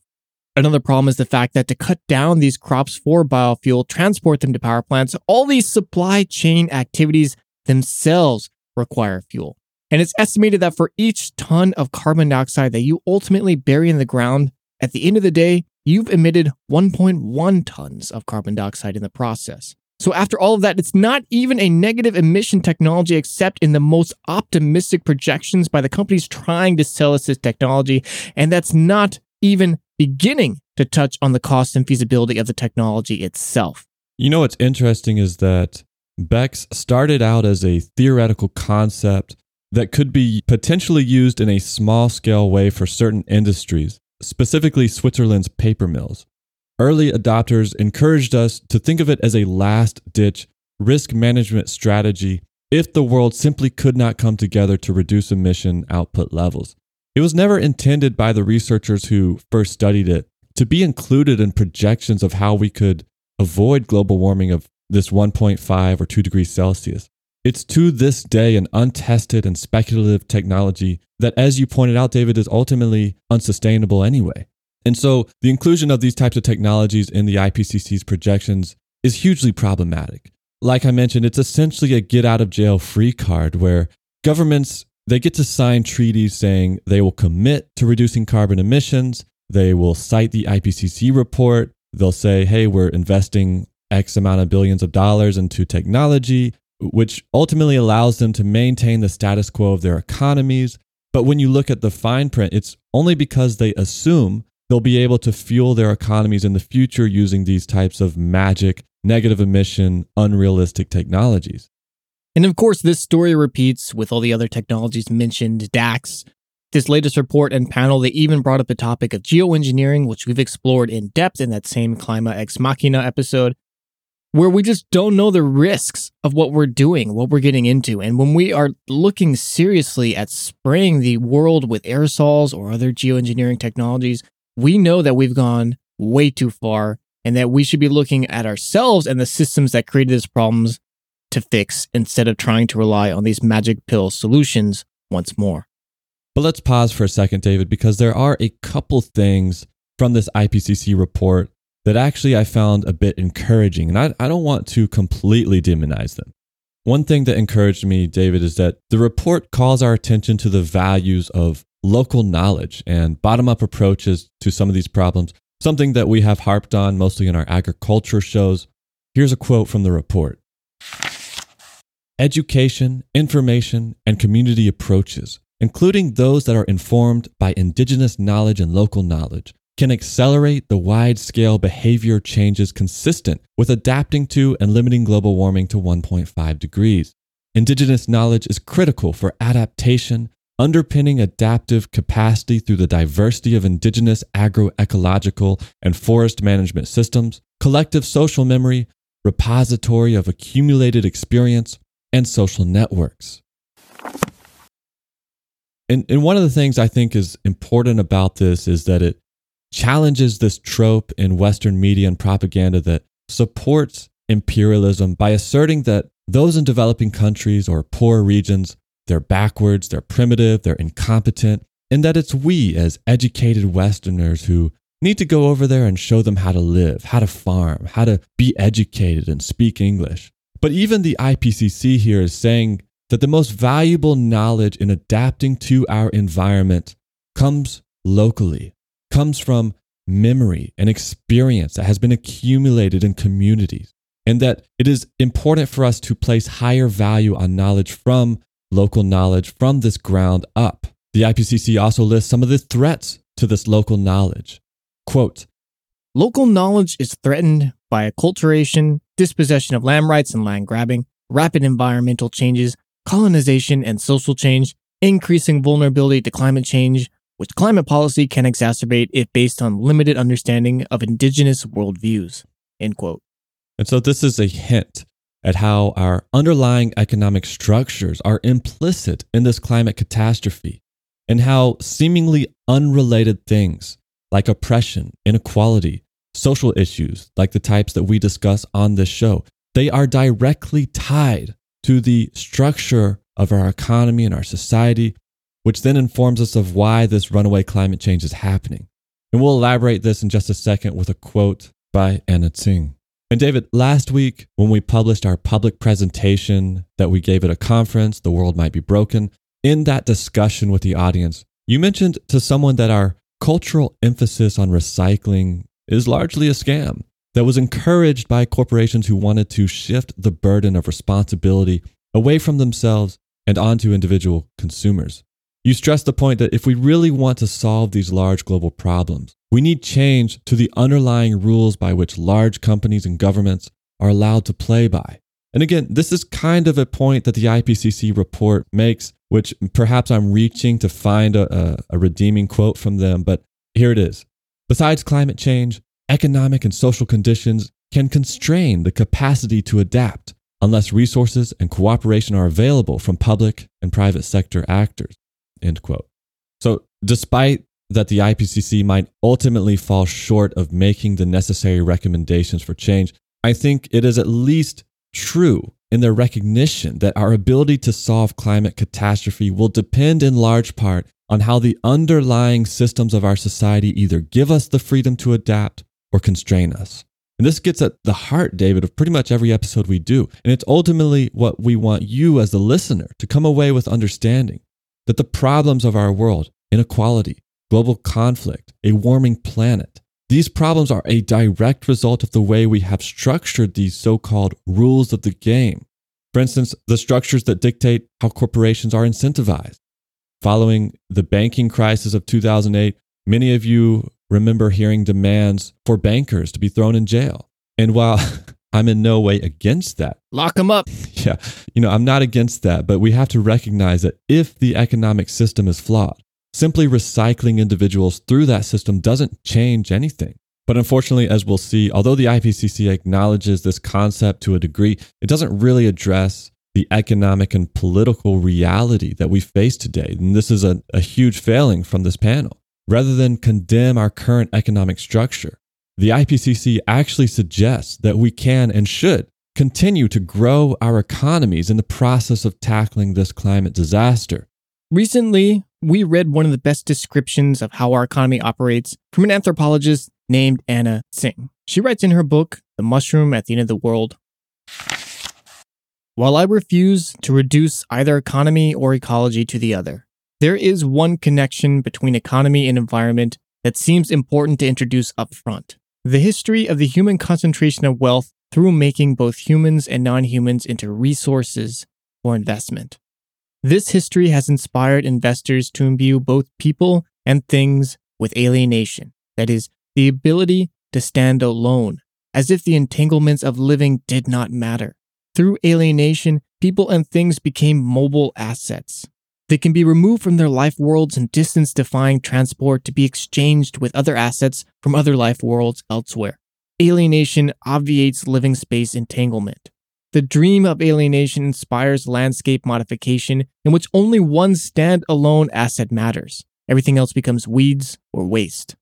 Another problem is the fact that to cut down these crops for biofuel, transport them to power plants, all these supply chain activities themselves require fuel. And it's estimated that for each ton of carbon dioxide that you ultimately bury in the ground, at the end of the day, you've emitted 1.1 tons of carbon dioxide in the process. So, after all of that, it's not even a negative emission technology, except in the most optimistic projections by the companies trying to sell us this technology. And that's not even beginning to touch on the cost and feasibility of the technology itself. You know what's interesting is that BECCS started out as a theoretical concept that could be potentially used in a small scale way for certain industries, specifically Switzerland's paper mills. Early adopters encouraged us to think of it as a last ditch risk management strategy if the world simply could not come together to reduce emission output levels. It was never intended by the researchers who first studied it to be included in projections of how we could avoid global warming of this 1.5 or 2 degrees Celsius. It's to this day an untested and speculative technology that, as you pointed out, David, is ultimately unsustainable anyway. And so the inclusion of these types of technologies in the IPCC's projections is hugely problematic. Like I mentioned, it's essentially a get out of jail free card where governments they get to sign treaties saying they will commit to reducing carbon emissions. They will cite the IPCC report. They'll say, hey, we're investing X amount of billions of dollars into technology, which ultimately allows them to maintain the status quo of their economies. But when you look at the fine print, it's only because they assume they'll be able to fuel their economies in the future using these types of magic, negative emission, unrealistic technologies. And of course, this story repeats with all the other technologies mentioned DACCS. This latest report and panel, they even brought up the topic of geoengineering, which we've explored in depth in that same Climate Ex Machina episode, where we just don't know the risks of what we're doing, what we're getting into. And when we are looking seriously at spraying the world with aerosols or other geoengineering technologies, we know that we've gone way too far and that we should be looking at ourselves and the systems that created these problems to fix instead of trying to rely on these magic pill solutions once more. But let's pause for a second, David, because there are a couple things from this IPCC report that actually I found a bit encouraging. And I, I don't want to completely demonize them. One thing that encouraged me, David, is that the report calls our attention to the values of local knowledge and bottom up approaches to some of these problems, something that we have harped on mostly in our agriculture shows. Here's a quote from the report Education, information, and community approaches, including those that are informed by indigenous knowledge and local knowledge, can accelerate the wide scale behavior changes consistent with adapting to and limiting global warming to 1.5 degrees. Indigenous knowledge is critical for adaptation, underpinning adaptive capacity through the diversity of indigenous agroecological and forest management systems, collective social memory, repository of accumulated experience, and social networks. And, and one of the things I think is important about this is that it challenges this trope in Western media and propaganda that supports imperialism by asserting that those in developing countries or poor regions, they're backwards, they're primitive, they're incompetent, and that it's we as educated Westerners who need to go over there and show them how to live, how to farm, how to be educated and speak English. But even the IPCC here is saying that the most valuable knowledge in adapting to our environment comes locally, comes from memory and experience that has been accumulated in communities, and that it is important for us to place higher value on knowledge from local knowledge from this ground up. The IPCC also lists some of the threats to this local knowledge. Quote, Local knowledge is threatened by acculturation, dispossession of land rights and land grabbing, rapid environmental changes, colonization and social change, increasing vulnerability to climate change, which climate policy can exacerbate if based on limited understanding of indigenous worldviews. End quote. And so this is a hint at how our underlying economic structures are implicit in this climate catastrophe and how seemingly unrelated things like oppression, inequality, social issues like the types that we discuss on this show, they are directly tied to the structure of our economy and our society, which then informs us of why this runaway climate change is happening. And we'll elaborate this in just a second with a quote by Anna Tsing. And David, last week when we published our public presentation that we gave at a conference, The World Might Be Broken, in that discussion with the audience, you mentioned to someone that our cultural emphasis on recycling is largely a scam that was encouraged by corporations who wanted to shift the burden of responsibility away from themselves and onto individual consumers. You stressed the point that if we really want to solve these large global problems, we need change to the underlying rules by which large companies and governments are allowed to play by. And again, this is kind of a point that the IPCC report makes, which perhaps I'm reaching to find a, a, a redeeming quote from them, but here it is. Besides climate change, economic and social conditions can constrain the capacity to adapt unless resources and cooperation are available from public and private sector actors. End quote. So, despite that the IPCC might ultimately fall short of making the necessary recommendations for change, I think it is at least true in their recognition that our ability to solve climate catastrophe will depend in large part on how the underlying systems of our society either give us the freedom to adapt or constrain us. And this gets at the heart, David, of pretty much every episode we do. And it's ultimately what we want you as the listener to come away with understanding that the problems of our world, inequality, global conflict, a warming planet, these problems are a direct result of the way we have structured these so called rules of the game. For instance, the structures that dictate how corporations are incentivized. Following the banking crisis of 2008, many of you remember hearing demands for bankers to be thrown in jail. And while I'm in no way against that. Lock them up. Yeah. You know, I'm not against that, but we have to recognize that if the economic system is flawed, simply recycling individuals through that system doesn't change anything. But unfortunately, as we'll see, although the IPCC acknowledges this concept to a degree, it doesn't really address the economic and political reality that we face today. And this is a, a huge failing from this panel. Rather than condemn our current economic structure, the IPCC actually suggests that we can and should continue to grow our economies in the process of tackling this climate disaster. Recently, we read one of the best descriptions of how our economy operates from an anthropologist named Anna Tsing. She writes in her book, The Mushroom at the End of the World While I refuse to reduce either economy or ecology to the other, there is one connection between economy and environment that seems important to introduce upfront the history of the human concentration of wealth through making both humans and non humans into resources for investment. This history has inspired investors to imbue both people and things with alienation, that is, the ability to stand alone, as if the entanglements of living did not matter. Through alienation, people and things became mobile assets. They can be removed from their life worlds and distance defying transport to be exchanged with other assets from other life worlds elsewhere. Alienation obviates living space entanglement. The dream of alienation inspires landscape modification in which only one standalone asset matters. Everything else becomes weeds or waste.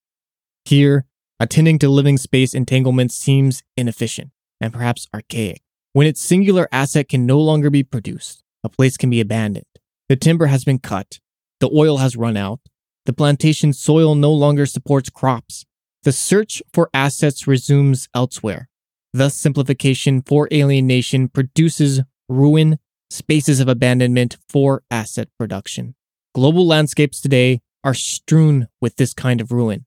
Here, attending to living space entanglement seems inefficient and perhaps archaic. When its singular asset can no longer be produced, a place can be abandoned. The timber has been cut. The oil has run out. The plantation soil no longer supports crops. The search for assets resumes elsewhere. Thus, simplification for alienation produces ruin, spaces of abandonment for asset production. Global landscapes today are strewn with this kind of ruin.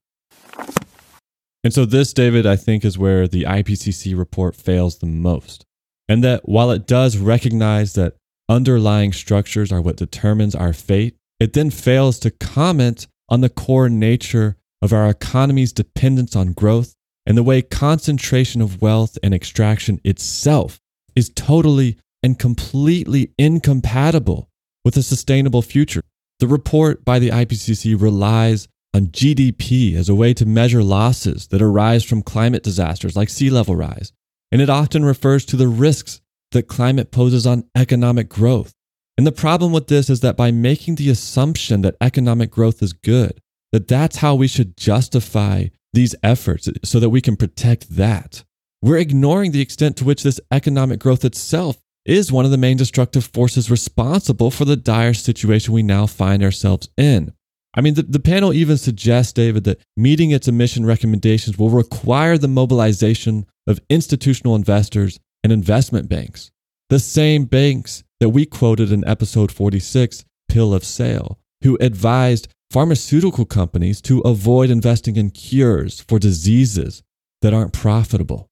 And so, this, David, I think is where the IPCC report fails the most. And that while it does recognize that underlying structures are what determines our fate, it then fails to comment on the core nature of our economy's dependence on growth and the way concentration of wealth and extraction itself is totally and completely incompatible with a sustainable future. The report by the IPCC relies on GDP as a way to measure losses that arise from climate disasters like sea level rise, and it often refers to the risks that climate poses on economic growth. And the problem with this is that by making the assumption that economic growth is good, that that's how we should justify these efforts so that we can protect that. We're ignoring the extent to which this economic growth itself is one of the main destructive forces responsible for the dire situation we now find ourselves in. I mean, the, the panel even suggests, David, that meeting its emission recommendations will require the mobilization of institutional investors and investment banks, the same banks that we quoted in episode 46, Pill of Sale, who advised pharmaceutical companies to avoid investing in cures for diseases that aren't profitable.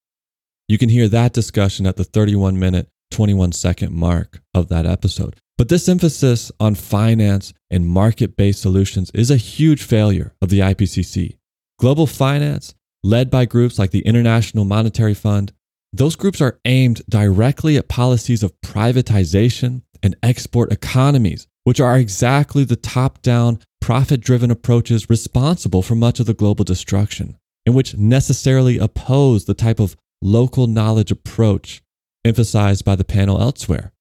You can hear that discussion at the 31 minute, 21 second mark of that episode. But this emphasis on finance and market based solutions is a huge failure of the IPCC. Global finance, led by groups like the International Monetary Fund, those groups are aimed directly at policies of privatization and export economies, which are exactly the top down, profit driven approaches responsible for much of the global destruction, and which necessarily oppose the type of local knowledge approach emphasized by the panel elsewhere.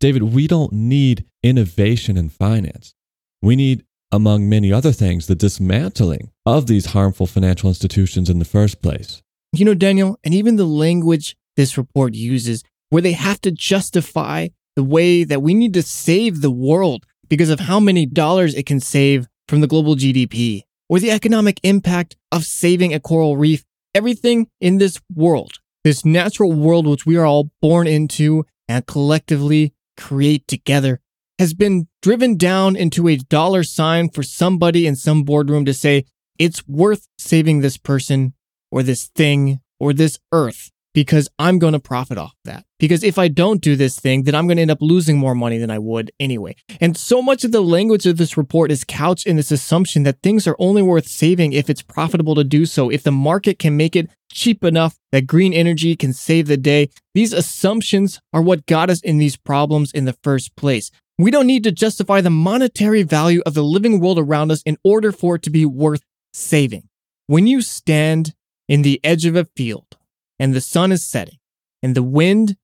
David, we don't need innovation in finance. We need, among many other things, the dismantling of these harmful financial institutions in the first place. You know, Daniel, and even the language this report uses, where they have to justify the way that we need to save the world because of how many dollars it can save from the global GDP, or the economic impact of saving a coral reef. Everything in this world, this natural world which we are all born into and collectively create together, has been driven down into a dollar sign for somebody in some boardroom to say, it's worth saving this person or this thing or this earth because I'm going to profit off that. Because if I don't do this thing, then I'm going to end up losing more money than I would anyway. And so much of the language of this report is couched in this assumption that things are only worth saving if it's profitable to do so, if the market can make it cheap enough that green energy can save the day. These assumptions are what got us in these problems in the first place. We don't need to justify the monetary value of the living world around us in order for it to be worth saving. When you stand in the edge of a field and the sun is setting, and the wind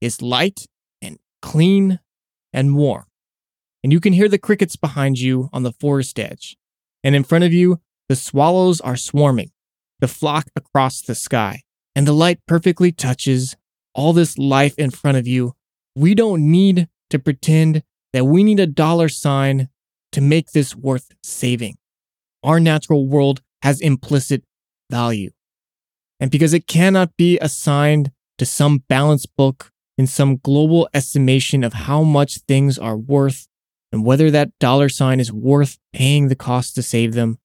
is light and clean and warm. And you can hear the crickets behind you on the forest edge. And in front of you, the swallows are swarming, the flock across the sky. And the light perfectly touches all this life in front of you. We don't need to pretend that we need a dollar sign to make this worth saving. Our natural world has implicit value and because it cannot be assigned to some balance book in some global estimation of how much things are worth and whether that dollar sign is worth paying the cost to save them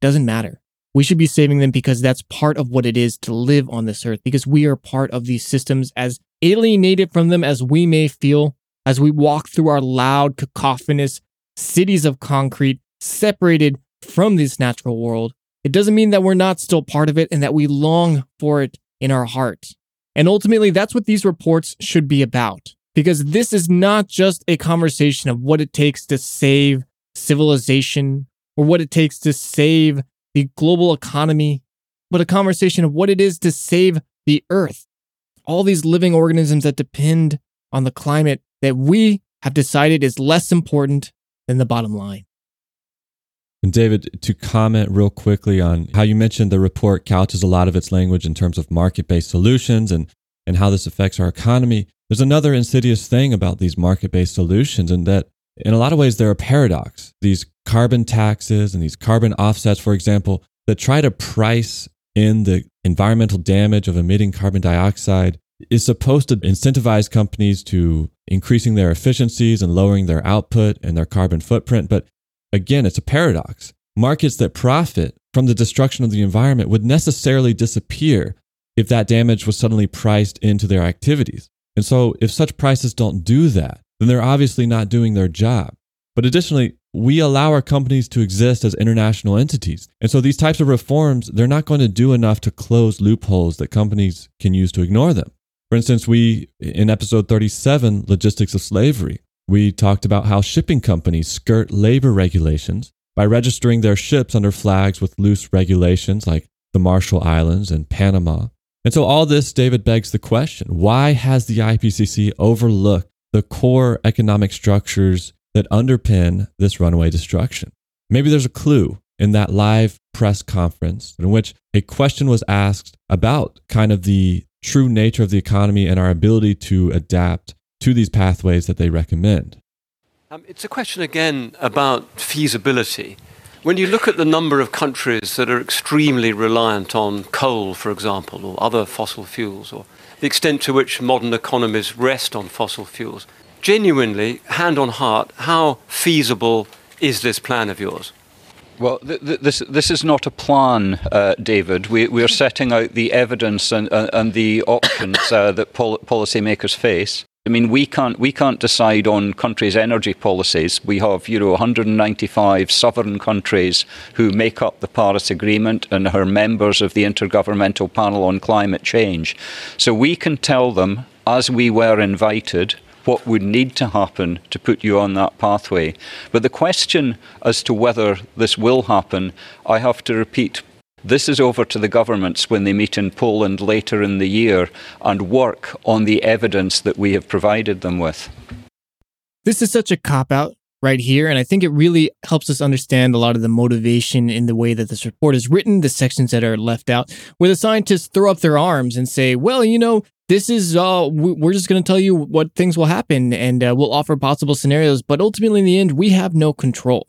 doesn't matter. We should be saving them because that's part of what it is to live on this earth, because we are part of these systems as alienated from them as we may feel as we walk through our loud, cacophonous cities of concrete, separated from this natural world it doesn't mean that we're not still part of it and that we long for it in our heart. And ultimately, that's what these reports should be about. Because this is not just a conversation of what it takes to save civilization or what it takes to save the global economy, but a conversation of what it is to save the earth. All these living organisms that depend on the climate that we have decided is less important than the bottom line. And David, to comment real quickly on how you mentioned the report couches a lot of its language in terms of market based solutions and, and how this affects our economy. There's another insidious thing about these market based solutions, and that in a lot of ways they're a paradox. These carbon taxes and these carbon offsets, for example, that try to price in the environmental damage of emitting carbon dioxide is supposed to incentivize companies to increasing their efficiencies and lowering their output and their carbon footprint. But Again, it's a paradox. Markets that profit from the destruction of the environment would necessarily disappear if that damage was suddenly priced into their activities. And so, if such prices don't do that, then they're obviously not doing their job. But additionally, we allow our companies to exist as international entities. And so, these types of reforms, they're not going to do enough to close loopholes that companies can use to ignore them. For instance, we, in episode 37, Logistics of Slavery, We talked about how shipping companies skirt labor regulations by registering their ships under flags with loose regulations like the Marshall Islands and Panama. And so, all this, David begs the question why has the IPCC overlooked the core economic structures that underpin this runaway destruction? Maybe there's a clue in that live press conference in which a question was asked about kind of the true nature of the economy and our ability to adapt to these pathways that they recommend. Um, it's a question again about feasibility. When you look at the number of countries that are extremely reliant on coal, for example, or other fossil fuels, or the extent to which modern economies rest on fossil fuels, genuinely, hand on heart, how feasible is this plan of yours? Well, th- th- this this is not a plan, uh, David. We we are setting out the evidence and uh, and the options uh, that pol- policymakers face. I mean, we can't we can't decide on countries' energy policies. We have you know 195 sovereign countries who make up the Paris Agreement and are members of the Intergovernmental Panel on Climate Change. So we can tell them, as we were invited, what would need to happen to put you on that pathway. But the question as to whether this will happen, I have to repeat. This is over to the governments when they meet in Poland later in the year and work on the evidence that we have provided them with. This is such a cop out right here. And I think it really helps us understand a lot of the motivation in the way that this report is written, the sections that are left out, where the scientists throw up their arms and say, well, you know, this is uh we're just going to tell you what things will happen and uh, we'll offer possible scenarios but ultimately in the end we have no control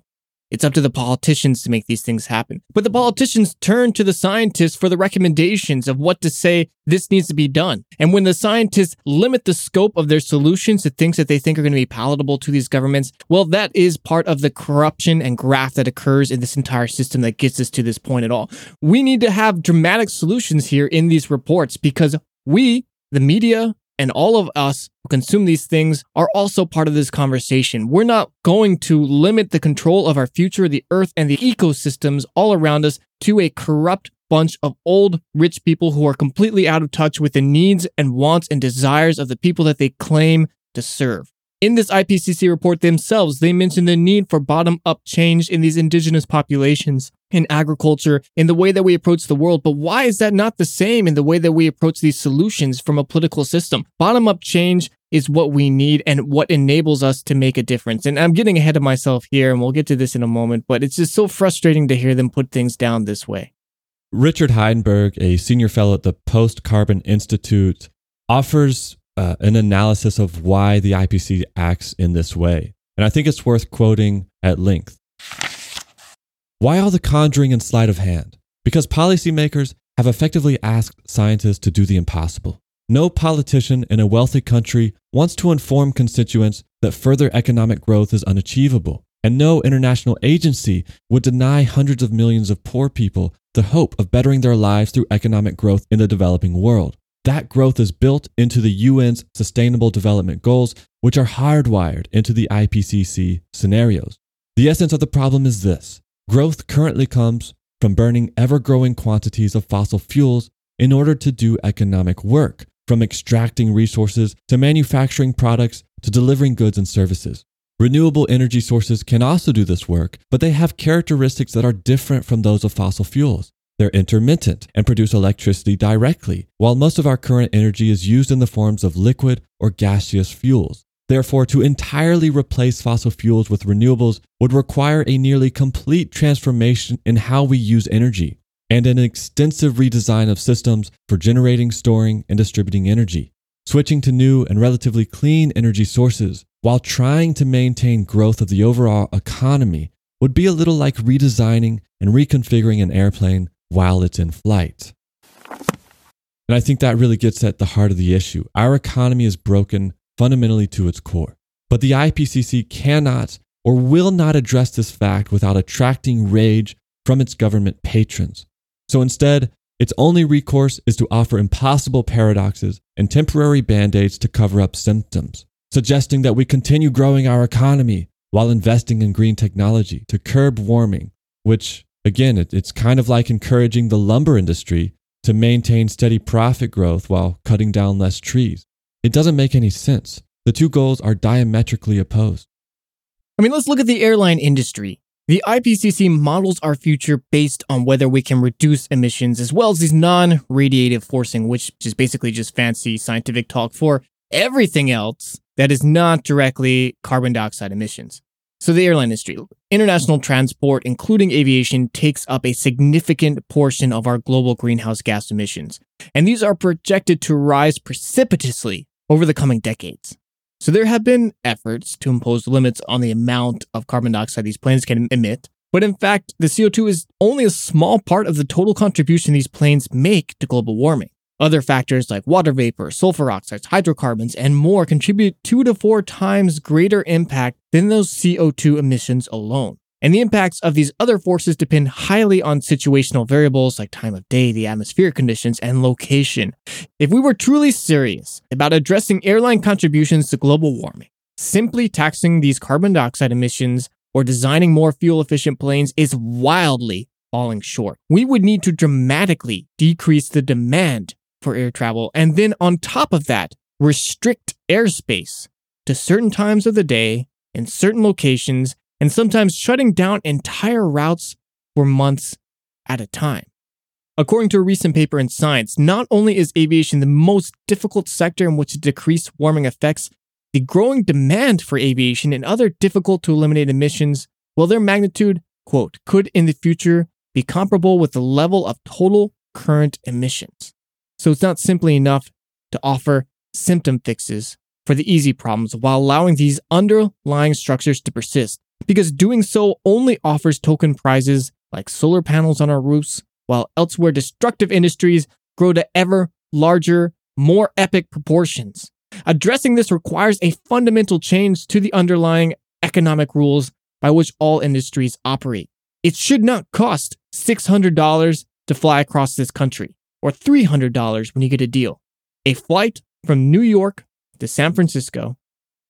it's up to the politicians to make these things happen. But the politicians turn to the scientists for the recommendations of what to say this needs to be done. And when the scientists limit the scope of their solutions to things that they think are going to be palatable to these governments well that is part of the corruption and graft that occurs in this entire system that gets us to this point at all. We need to have dramatic solutions here in these reports because we the media and all of us who consume these things are also part of this conversation. We're not going to limit the control of our future, the earth, and the ecosystems all around us to a corrupt bunch of old rich people who are completely out of touch with the needs and wants and desires of the people that they claim to serve. In this IPCC report themselves, they mention the need for bottom up change in these indigenous populations, in agriculture, in the way that we approach the world. But why is that not the same in the way that we approach these solutions from a political system? Bottom up change is what we need and what enables us to make a difference. And I'm getting ahead of myself here, and we'll get to this in a moment, but it's just so frustrating to hear them put things down this way. Richard Heinberg, a senior fellow at the Post Carbon Institute, offers uh, an analysis of why the IPCC acts in this way. And I think it's worth quoting at length. Why all the conjuring and sleight of hand? Because policymakers have effectively asked scientists to do the impossible. No politician in a wealthy country wants to inform constituents that further economic growth is unachievable. And no international agency would deny hundreds of millions of poor people the hope of bettering their lives through economic growth in the developing world. That growth is built into the UN's Sustainable Development Goals, which are hardwired into the IPCC scenarios. The essence of the problem is this growth currently comes from burning ever growing quantities of fossil fuels in order to do economic work, from extracting resources to manufacturing products to delivering goods and services. Renewable energy sources can also do this work, but they have characteristics that are different from those of fossil fuels. They're intermittent and produce electricity directly, while most of our current energy is used in the forms of liquid or gaseous fuels. Therefore, to entirely replace fossil fuels with renewables would require a nearly complete transformation in how we use energy and an extensive redesign of systems for generating, storing, and distributing energy. Switching to new and relatively clean energy sources while trying to maintain growth of the overall economy would be a little like redesigning and reconfiguring an airplane while it's in flight. And I think that really gets at the heart of the issue. Our economy is broken fundamentally to its core. But the IPCC cannot or will not address this fact without attracting rage from its government patrons. So instead, its only recourse is to offer impossible paradoxes and temporary band aids to cover up symptoms, suggesting that we continue growing our economy while investing in green technology to curb warming, which Again, it, it's kind of like encouraging the lumber industry to maintain steady profit growth while cutting down less trees. It doesn't make any sense. the two goals are diametrically opposed. I mean, let's look at the airline industry. The IPCC models our future based on whether we can reduce emissions as well as these non radiative forcing, which is basically just fancy scientific talk for everything else that is not directly carbon dioxide emissions. So, the airline industry, international transport, including aviation, takes up a significant portion of our global greenhouse gas emissions. And these are projected to rise precipitously over the coming decades. So, there have been efforts to impose limits on the amount of carbon dioxide these planes can emit. But in fact, the CO2 is only a small part of the total contribution these planes make to global warming. Other factors like water vapor, sulfur oxides, hydrocarbons, and more contribute two to four times greater impact than those CO2 emissions alone. And the impacts of these other forces depend highly on situational variables like time of day, the atmospheric conditions, and location. If we were truly serious about addressing airline contributions to global warming, simply taxing these carbon dioxide emissions or designing more fuel efficient planes is wildly falling short. We would need to dramatically decrease the demand for air travel. And then on top of that, restrict airspace to certain times of the day in certain locations and sometimes shutting down entire routes for months at a time. According to a recent paper in Science, not only is aviation the most difficult sector in which to decrease warming effects, the growing demand for aviation and other difficult to eliminate emissions, well, their magnitude, quote, could in the future be comparable with the level of total current emissions. So it's not simply enough to offer symptom fixes for the easy problems while allowing these underlying structures to persist, because doing so only offers token prizes like solar panels on our roofs, while elsewhere destructive industries grow to ever larger, more epic proportions. Addressing this requires a fundamental change to the underlying economic rules by which all industries operate. It should not cost $600 to fly across this country or $300 when you get a deal. A flight from New York to San Francisco,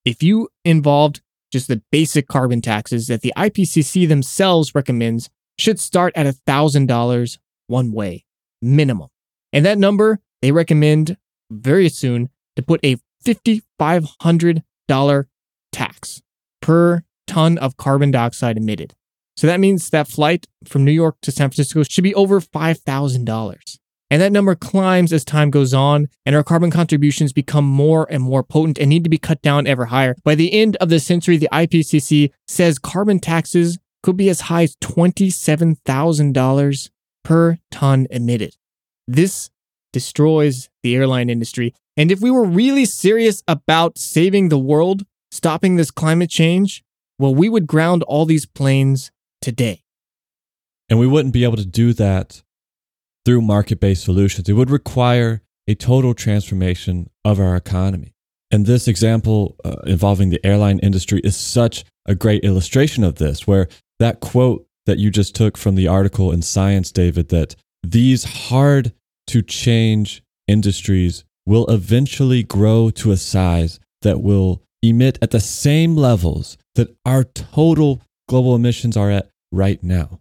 if you involved just the basic carbon taxes that the IPCC themselves recommends, should start at $1,000 one way, minimum. And that number they recommend very soon to put a $5,500 tax per ton of carbon dioxide emitted. So that means that flight from New York to San Francisco should be over $5,000. And that number climbs as time goes on, and our carbon contributions become more and more potent and need to be cut down ever higher. By the end of the century, the IPCC says carbon taxes could be as high as $27,000 per ton emitted. This destroys the airline industry. And if we were really serious about saving the world, stopping this climate change, well, we would ground all these planes today. And we wouldn't be able to do that through market based solutions. It would require a total transformation of our economy. And this example uh, involving the airline industry is such a great illustration of this, where that quote that you just took from the article in Science, David, that these hard to change industries will eventually grow to a size that will emit at the same levels that our total global emissions are at right now.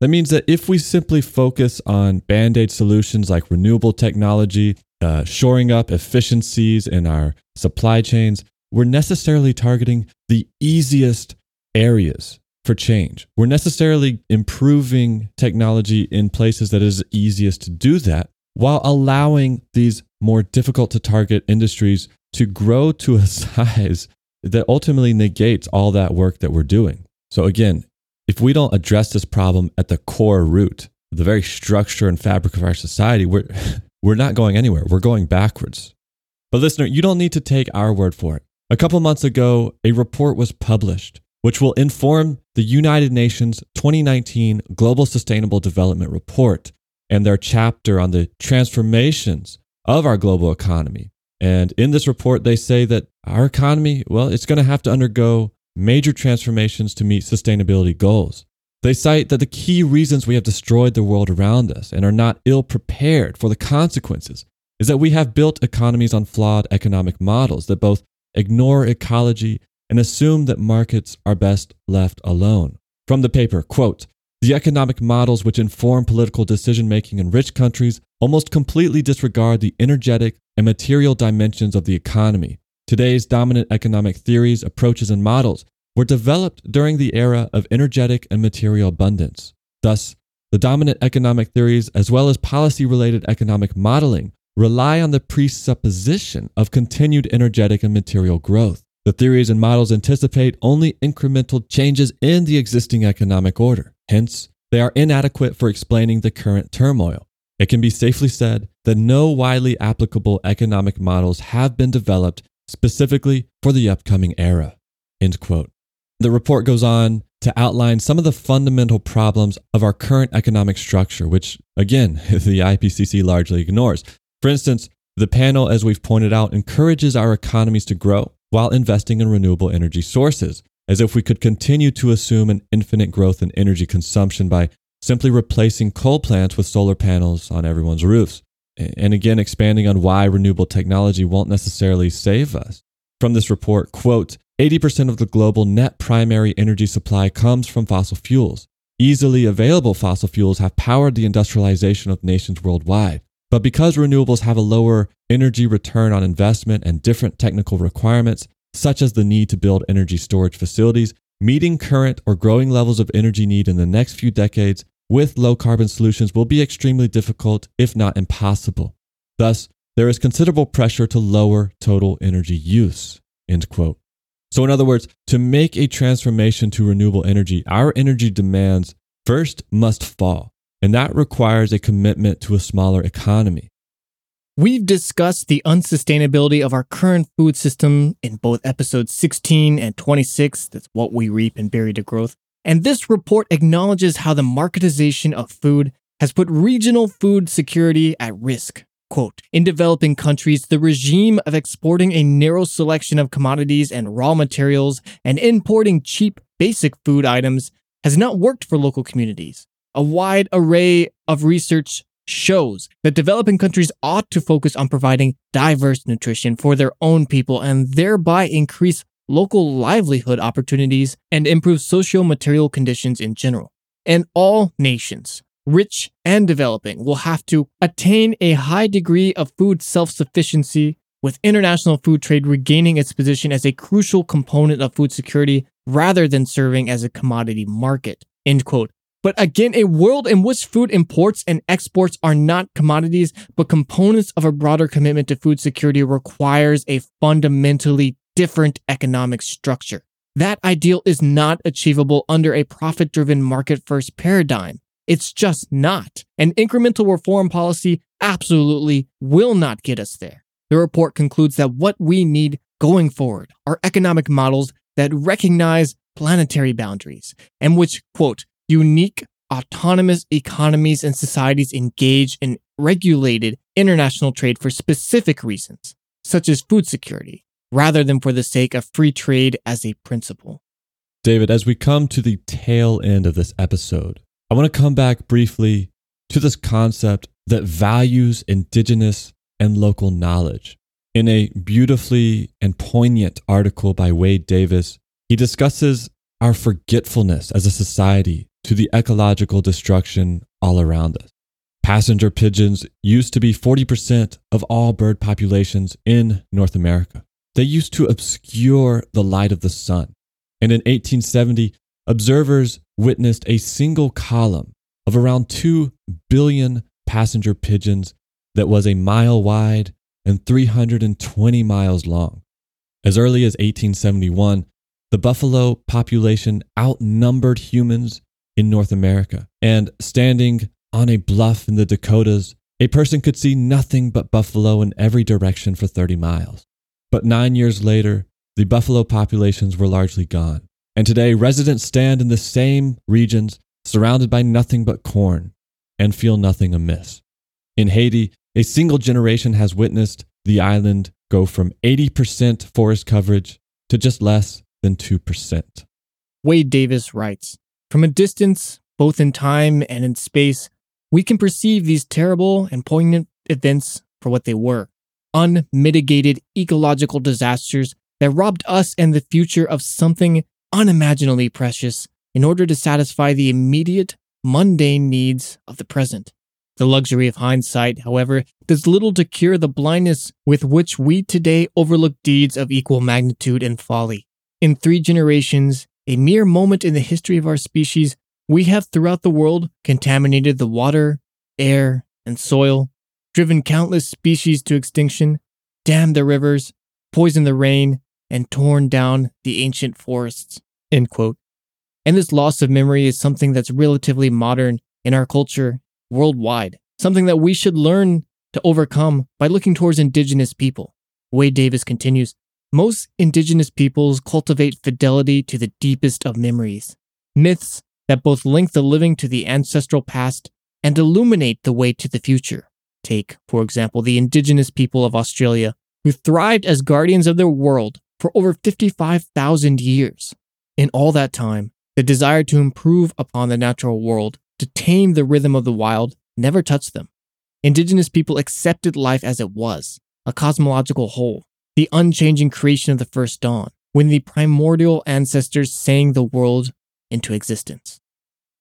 That means that if we simply focus on band aid solutions like renewable technology, uh, shoring up efficiencies in our supply chains, we're necessarily targeting the easiest areas for change. We're necessarily improving technology in places that is easiest to do that while allowing these more difficult to target industries to grow to a size that ultimately negates all that work that we're doing. So, again, if we don't address this problem at the core root, the very structure and fabric of our society, we're, we're not going anywhere. We're going backwards. But listener, you don't need to take our word for it. A couple months ago, a report was published which will inform the United Nations 2019 Global Sustainable Development Report and their chapter on the transformations of our global economy. And in this report, they say that our economy, well, it's going to have to undergo major transformations to meet sustainability goals. They cite that the key reasons we have destroyed the world around us and are not ill prepared for the consequences is that we have built economies on flawed economic models that both ignore ecology and assume that markets are best left alone. From the paper, quote, the economic models which inform political decision making in rich countries almost completely disregard the energetic and material dimensions of the economy Today's dominant economic theories, approaches, and models were developed during the era of energetic and material abundance. Thus, the dominant economic theories, as well as policy related economic modeling, rely on the presupposition of continued energetic and material growth. The theories and models anticipate only incremental changes in the existing economic order. Hence, they are inadequate for explaining the current turmoil. It can be safely said that no widely applicable economic models have been developed specifically for the upcoming era. End quote. The report goes on to outline some of the fundamental problems of our current economic structure, which, again, the IPCC largely ignores. For instance, the panel, as we've pointed out, encourages our economies to grow while investing in renewable energy sources, as if we could continue to assume an infinite growth in energy consumption by simply replacing coal plants with solar panels on everyone's roofs. And again, expanding on why renewable technology won't necessarily save us. From this report, quote, 80% of the global net primary energy supply comes from fossil fuels. Easily available fossil fuels have powered the industrialization of nations worldwide. But because renewables have a lower energy return on investment and different technical requirements, such as the need to build energy storage facilities, meeting current or growing levels of energy need in the next few decades with low carbon solutions will be extremely difficult, if not impossible. Thus, there is considerable pressure to lower total energy use. End quote. So, in other words, to make a transformation to renewable energy, our energy demands first must fall, and that requires a commitment to a smaller economy. We've discussed the unsustainability of our current food system in both episodes 16 and 26. That's what we reap and bury to growth. And this report acknowledges how the marketization of food has put regional food security at risk. Quote, in developing countries, the regime of exporting a narrow selection of commodities and raw materials and importing cheap, basic food items has not worked for local communities. A wide array of research shows that developing countries ought to focus on providing diverse nutrition for their own people and thereby increase local livelihood opportunities and improve socio material conditions in general. And all nations, rich and developing, will have to attain a high degree of food self sufficiency, with international food trade regaining its position as a crucial component of food security rather than serving as a commodity market. End quote. But again, a world in which food imports and exports are not commodities, but components of a broader commitment to food security requires a fundamentally different economic structure. That ideal is not achievable under a profit driven market first paradigm. It's just not. An incremental reform policy absolutely will not get us there. The report concludes that what we need going forward are economic models that recognize planetary boundaries and which, quote, unique autonomous economies and societies engage in regulated international trade for specific reasons, such as food security, rather than for the sake of free trade as a principle. David, as we come to the tail end of this episode, I want to come back briefly to this concept that values indigenous and local knowledge. In a beautifully and poignant article by Wade Davis, he discusses our forgetfulness as a society to the ecological destruction all around us. Passenger pigeons used to be 40% of all bird populations in North America. They used to obscure the light of the sun. And in 1870, observers witnessed a single column of around 2 billion passenger pigeons that was a mile wide and 320 miles long. As early as 1871, the buffalo population outnumbered humans in North America. And standing on a bluff in the Dakotas, a person could see nothing but buffalo in every direction for 30 miles. But nine years later, the buffalo populations were largely gone. And today, residents stand in the same regions, surrounded by nothing but corn, and feel nothing amiss. In Haiti, a single generation has witnessed the island go from 80% forest coverage to just less than 2%. Wade Davis writes From a distance, both in time and in space, we can perceive these terrible and poignant events for what they were unmitigated ecological disasters that robbed us and the future of something unimaginably precious in order to satisfy the immediate, mundane needs of the present. The luxury of hindsight, however, does little to cure the blindness with which we today overlook deeds of equal magnitude and folly. In three generations, a mere moment in the history of our species, we have throughout the world contaminated the water, air, and soil, driven countless species to extinction, dammed the rivers, poisoned the rain, and torn down the ancient forests. End quote. And this loss of memory is something that's relatively modern in our culture worldwide, something that we should learn to overcome by looking towards indigenous people. Wade Davis continues Most indigenous peoples cultivate fidelity to the deepest of memories, myths that both link the living to the ancestral past and illuminate the way to the future. Take, for example, the indigenous people of Australia, who thrived as guardians of their world for over 55,000 years. In all that time, the desire to improve upon the natural world, to tame the rhythm of the wild, never touched them. Indigenous people accepted life as it was, a cosmological whole, the unchanging creation of the first dawn, when the primordial ancestors sang the world into existence.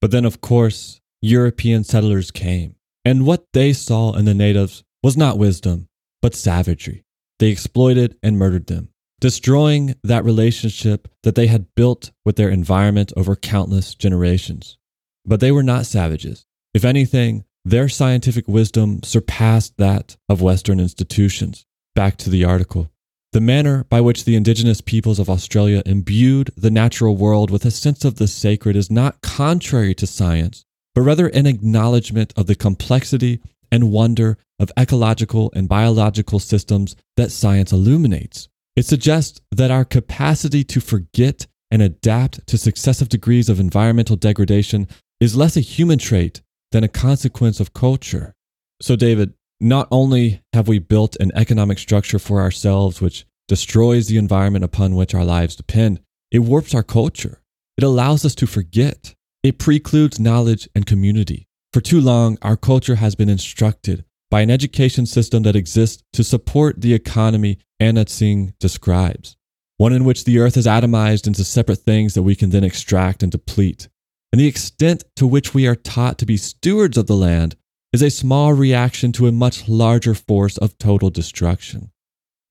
But then, of course, European settlers came, and what they saw in the natives was not wisdom, but savagery. They exploited and murdered them, destroying that relationship that they had built with their environment over countless generations. But they were not savages. If anything, their scientific wisdom surpassed that of Western institutions. Back to the article. The manner by which the indigenous peoples of Australia imbued the natural world with a sense of the sacred is not contrary to science, but rather an acknowledgement of the complexity and wonder of ecological and biological systems that science illuminates. It suggests that our capacity to forget and adapt to successive degrees of environmental degradation is less a human trait than a consequence of culture. So, David, not only have we built an economic structure for ourselves which destroys the environment upon which our lives depend, it warps our culture. It allows us to forget. It precludes knowledge and community. For too long, our culture has been instructed by an education system that exists to support the economy Tsing describes, one in which the earth is atomized into separate things that we can then extract and deplete. And the extent to which we are taught to be stewards of the land is a small reaction to a much larger force of total destruction.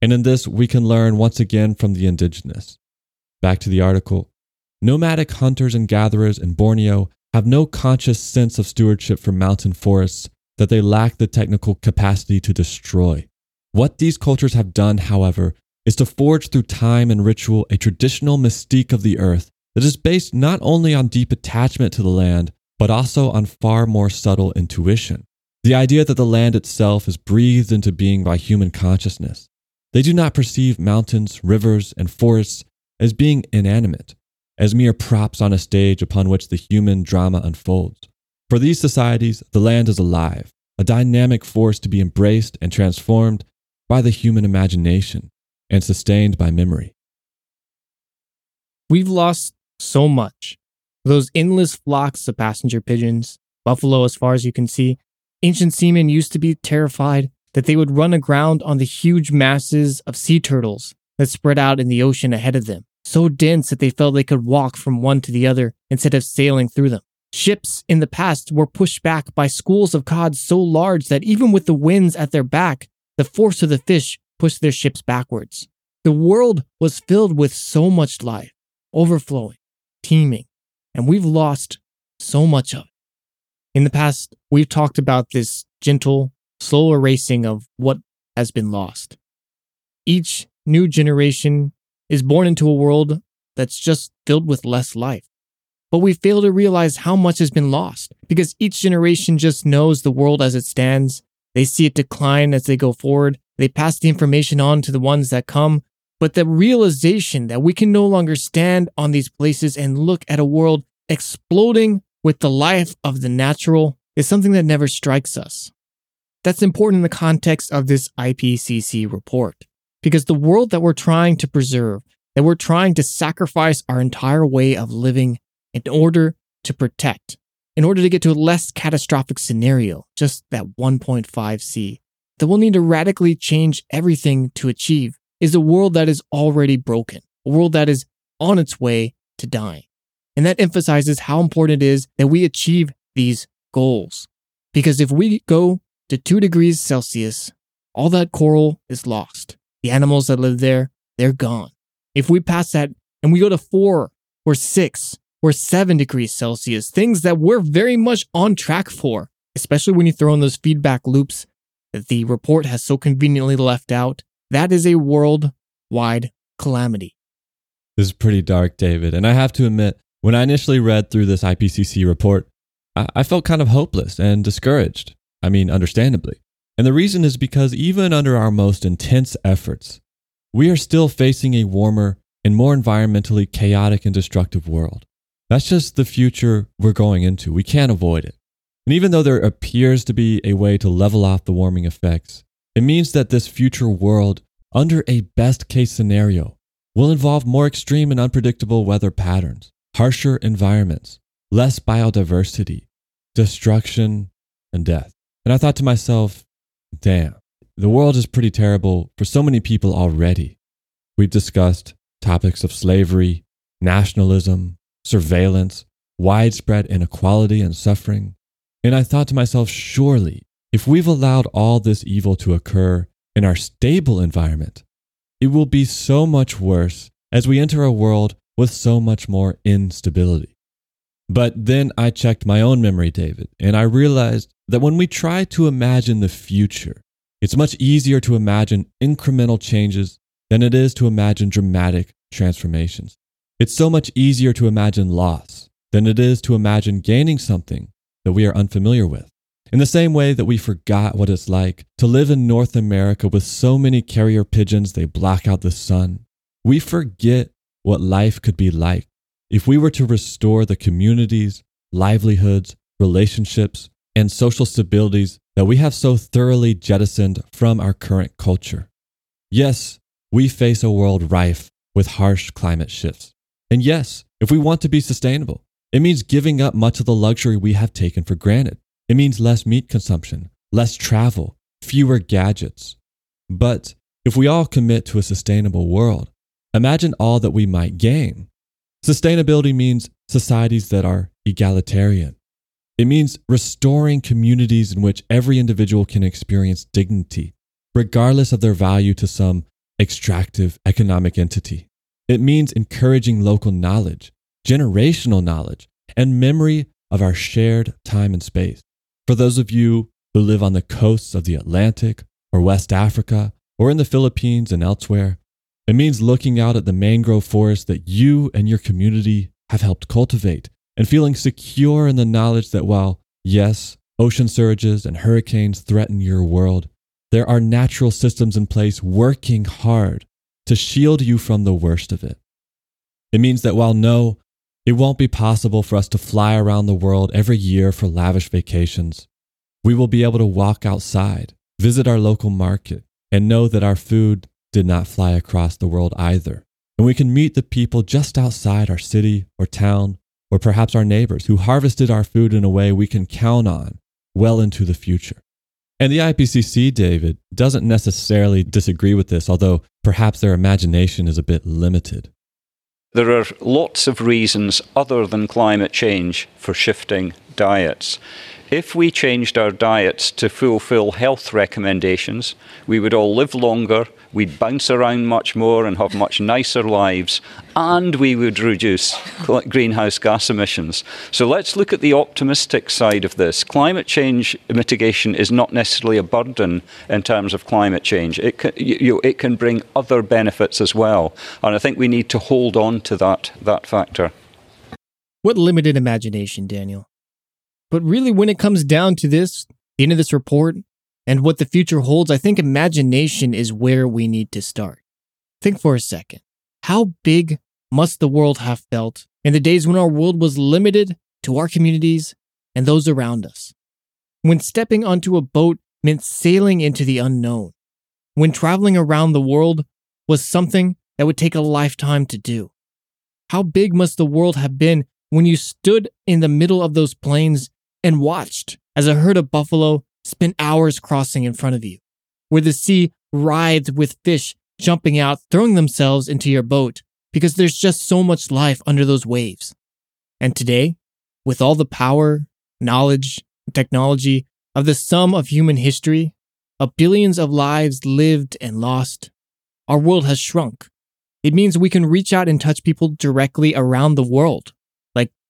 And in this, we can learn once again from the indigenous. Back to the article. Nomadic hunters and gatherers in Borneo have no conscious sense of stewardship for mountain forests that they lack the technical capacity to destroy. What these cultures have done, however, is to forge through time and ritual a traditional mystique of the earth that is based not only on deep attachment to the land, but also on far more subtle intuition. The idea that the land itself is breathed into being by human consciousness. They do not perceive mountains, rivers, and forests as being inanimate, as mere props on a stage upon which the human drama unfolds. For these societies, the land is alive, a dynamic force to be embraced and transformed by the human imagination and sustained by memory. We've lost so much. Those endless flocks of passenger pigeons, buffalo as far as you can see. Ancient seamen used to be terrified that they would run aground on the huge masses of sea turtles that spread out in the ocean ahead of them, so dense that they felt they could walk from one to the other instead of sailing through them. Ships in the past were pushed back by schools of cod so large that even with the winds at their back, the force of the fish pushed their ships backwards. The world was filled with so much life, overflowing, teeming, and we've lost so much of it. In the past, we've talked about this gentle, slow erasing of what has been lost. Each new generation is born into a world that's just filled with less life. But we fail to realize how much has been lost because each generation just knows the world as it stands. They see it decline as they go forward. They pass the information on to the ones that come. But the realization that we can no longer stand on these places and look at a world exploding with the life of the natural is something that never strikes us. That's important in the context of this IPCC report because the world that we're trying to preserve, that we're trying to sacrifice our entire way of living in order to protect, in order to get to a less catastrophic scenario, just that 1.5 C, that we'll need to radically change everything to achieve is a world that is already broken, a world that is on its way to dying. And that emphasizes how important it is that we achieve these goals. Because if we go to 2 degrees Celsius, all that coral is lost. The animals that live there, they're gone. If we pass that and we go to 4 or 6 or 7 degrees Celsius, things that we're very much on track for, especially when you throw in those feedback loops that the report has so conveniently left out, that is a worldwide calamity. This is pretty dark, David. And I have to admit, when I initially read through this IPCC report, I, felt kind of hopeless and discouraged. I mean, understandably. And the reason is because even under our most intense efforts, we are still facing a warmer and more environmentally chaotic and destructive world. That's just the future we're going into. We can't avoid it. And even though there appears to be a way to level off the warming effects, it means that this future world, under a best case scenario, will involve more extreme and unpredictable weather patterns, harsher environments, less biodiversity, destruction, and death. And I thought to myself, damn, the world is pretty terrible for so many people already. We've discussed topics of slavery, nationalism, surveillance, widespread inequality and suffering. And I thought to myself, surely, if we've allowed all this evil to occur in our stable environment, it will be so much worse as we enter a world with so much more instability. But then I checked my own memory, David, and I realized that when we try to imagine the future, it's much easier to imagine incremental changes than it is to imagine dramatic transformations. It's so much easier to imagine loss than it is to imagine gaining something that we are unfamiliar with. In the same way that we forgot what it's like to live in North America with so many carrier pigeons they block out the sun, we forget what life could be like if we were to restore the communities, livelihoods, relationships, and social stabilities that we have so thoroughly jettisoned from our current culture. Yes, we face a world rife with harsh climate shifts. And yes, if we want to be sustainable, it means giving up much of the luxury we have taken for granted. It means less meat consumption, less travel, fewer gadgets. But if we all commit to a sustainable world, imagine all that we might gain. Sustainability means societies that are egalitarian. It means restoring communities in which every individual can experience dignity, regardless of their value to some extractive economic entity. It means encouraging local knowledge, generational knowledge, and memory of our shared time and space. For those of you who live on the coasts of the Atlantic or West Africa or in the Philippines and elsewhere, it means looking out at the mangrove forest that you and your community have helped cultivate and feeling secure in the knowledge that while, yes, ocean surges and hurricanes threaten your world, there are natural systems in place working hard to shield you from the worst of it. It means that while no, it won't be possible for us to fly around the world every year for lavish vacations, we will be able to walk outside, visit our local market, and know that our food did not fly across the world either. And we can meet the people just outside our city or town, or perhaps our neighbors who harvested our food in a way we can count on well into the future. And the IPCC, David, doesn't necessarily disagree with this, although perhaps their imagination is a bit limited. There are lots of reasons other than climate change for shifting diets. If we changed our diets to fulfill health recommendations, we would all live longer, we'd bounce around much more and have much nicer lives, and we would reduce greenhouse gas emissions. So let's look at the optimistic side of this. Climate change mitigation is not necessarily a burden in terms of climate change. It can, you, it can bring other benefits as well, and I think we need to hold on to that, that factor. What limited imagination, Daniel. But really, when it comes down to this, the end of this report, and what the future holds, I think imagination is where we need to start. Think for a second. How big must the world have felt in the days when our world was limited to our communities and those around us? When stepping onto a boat meant sailing into the unknown. When traveling around the world was something that would take a lifetime to do. How big must the world have been when you stood in the middle of those plains and watched as a herd of buffalo spent hours crossing in front of you, where the sea writhed with fish jumping out, throwing themselves into your boat because there's just so much life under those waves. And today, with all the power, knowledge, and technology of the sum of human history, of billions of lives lived and lost, our world has shrunk. It means we can reach out and touch people directly around the world,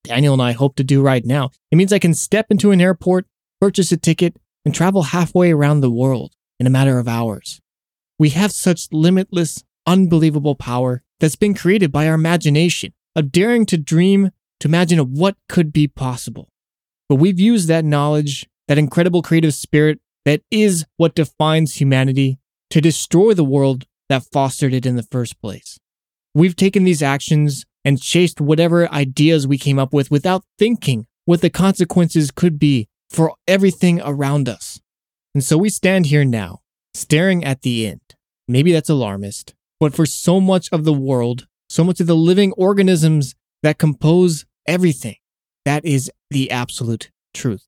Daniel and I hope to do right now. It means I can step into an airport, purchase a ticket, and travel halfway around the world in a matter of hours. We have such limitless, unbelievable power that's been created by our imagination, of daring to dream, to imagine of what could be possible. But we've used that knowledge, that incredible creative spirit that is what defines humanity, to destroy the world that fostered it in the first place. We've taken these actions and chased whatever ideas we came up with without thinking what the consequences could be for everything around us. And so we stand here now, staring at the end. Maybe that's alarmist, but for so much of the world, so much of the living organisms that compose everything, that is the absolute truth.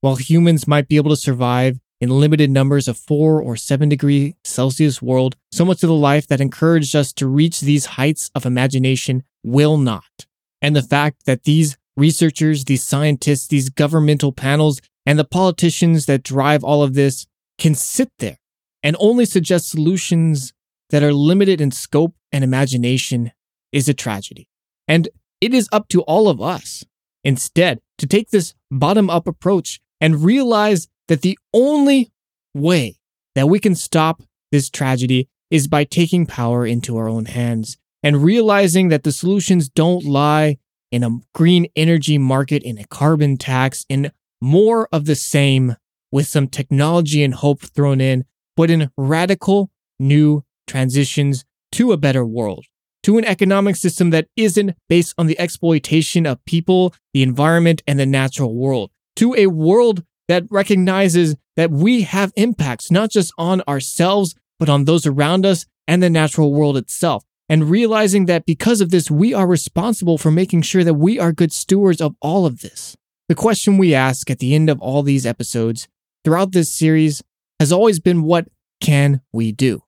While humans might be able to survive in limited numbers of 4 or 7 degree Celsius world, so much of the life that encouraged us to reach these heights of imagination will not. And the fact that these researchers, these scientists, these governmental panels, and the politicians that drive all of this can sit there and only suggest solutions that are limited in scope and imagination is a tragedy. And it is up to all of us, instead, to take this bottom up approach and realize that the only way that we can stop this tragedy is by taking power into our own hands and realizing that the solutions don't lie in a green energy market, in a carbon tax, in more of the same with some technology and hope thrown in, but in radical new transitions to a better world, to an economic system that isn't based on the exploitation of people, the environment, and the natural world, to a world that recognizes that we have impacts not just on ourselves, but on those around us and the natural world itself. And realizing that because of this, we are responsible for making sure that we are good stewards of all of this. The question we ask at the end of all these episodes throughout this series has always been what can we do?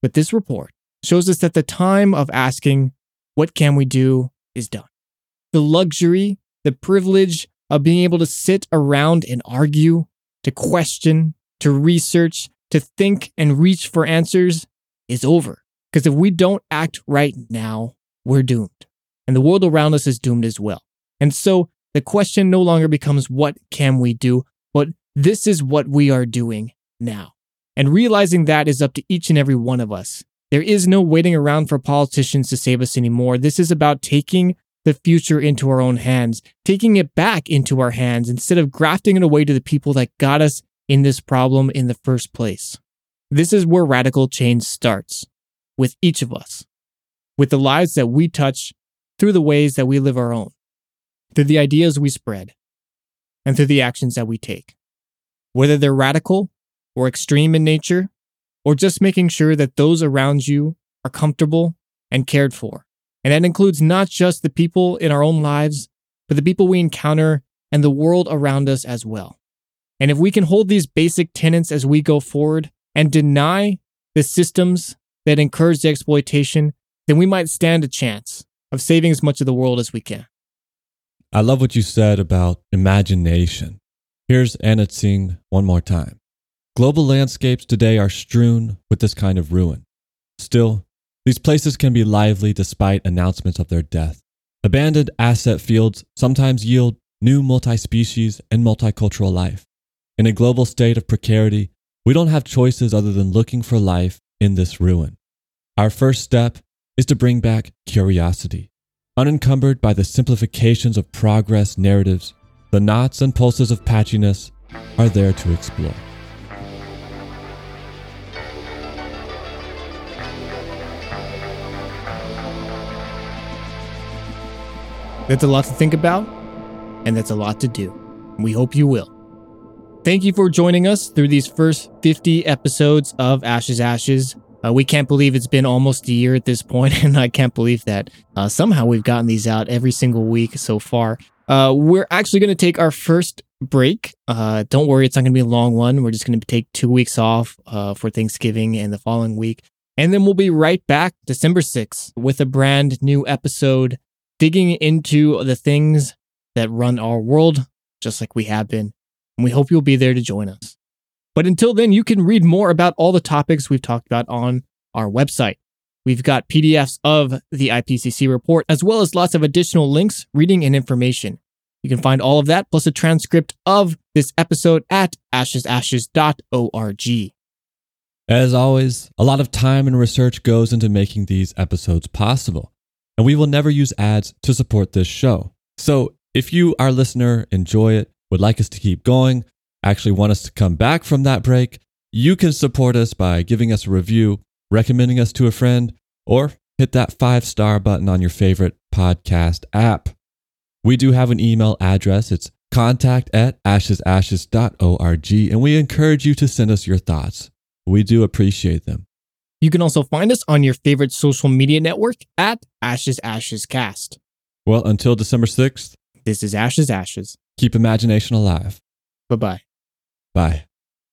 But this report shows us that the time of asking, what can we do, is done. The luxury, the privilege of being able to sit around and argue, to question, to research, to think and reach for answers is over. Because if we don't act right now, we're doomed. And the world around us is doomed as well. And so the question no longer becomes what can we do, but this is what we are doing now. And realizing that is up to each and every one of us. There is no waiting around for politicians to save us anymore. This is about taking the future into our own hands, taking it back into our hands instead of grafting it away to the people that got us in this problem in the first place. This is where radical change starts with each of us, with the lives that we touch through the ways that we live our own, through the ideas we spread, and through the actions that we take. Whether they're radical or extreme in nature, or just making sure that those around you are comfortable and cared for. And that includes not just the people in our own lives, but the people we encounter and the world around us as well. And if we can hold these basic tenets as we go forward and deny the systems that encourage the exploitation, then we might stand a chance of saving as much of the world as we can. I love what you said about imagination. Here's Anna Tsing one more time. Global landscapes today are strewn with this kind of ruin. Still, these places can be lively despite announcements of their death. Abandoned asset fields sometimes yield new multi species and multicultural life. In a global state of precarity, we don't have choices other than looking for life in this ruin. Our first step is to bring back curiosity. Unencumbered by the simplifications of progress narratives, the knots and pulses of patchiness are there to explore. That's a lot to think about, and that's a lot to do. We hope you will. Thank you for joining us through these first 50 episodes of Ashes Ashes. Uh, we can't believe it's been almost a year at this point, and I can't believe that uh, somehow we've gotten these out every single week so far. Uh, we're actually going to take our first break. Uh, don't worry, it's not going to be a long one. We're just going to take two weeks off uh, for Thanksgiving and the following week. And then we'll be right back December 6th with a brand new episode digging into the things that run our world, just like we have been. And we hope you'll be there to join us. But until then, you can read more about all the topics we've talked about on our website. We've got PDFs of the IPCC report, as well as lots of additional links, reading, and information. You can find all of that plus a transcript of this episode at ashesashes.org. As always, a lot of time and research goes into making these episodes possible, and we will never use ads to support this show. So if you, our listener, enjoy it, would like us to keep going, actually want us to come back from that break, you can support us by giving us a review, recommending us to a friend, or hit that five star button on your favorite podcast app. We do have an email address. It's contact at ashesashes.org, and we encourage you to send us your thoughts. We do appreciate them. You can also find us on your favorite social media network at Ashes Ashes Cast. Well, until December 6th, This is Ashes Ashes. Keep imagination alive. Bye bye. Bye.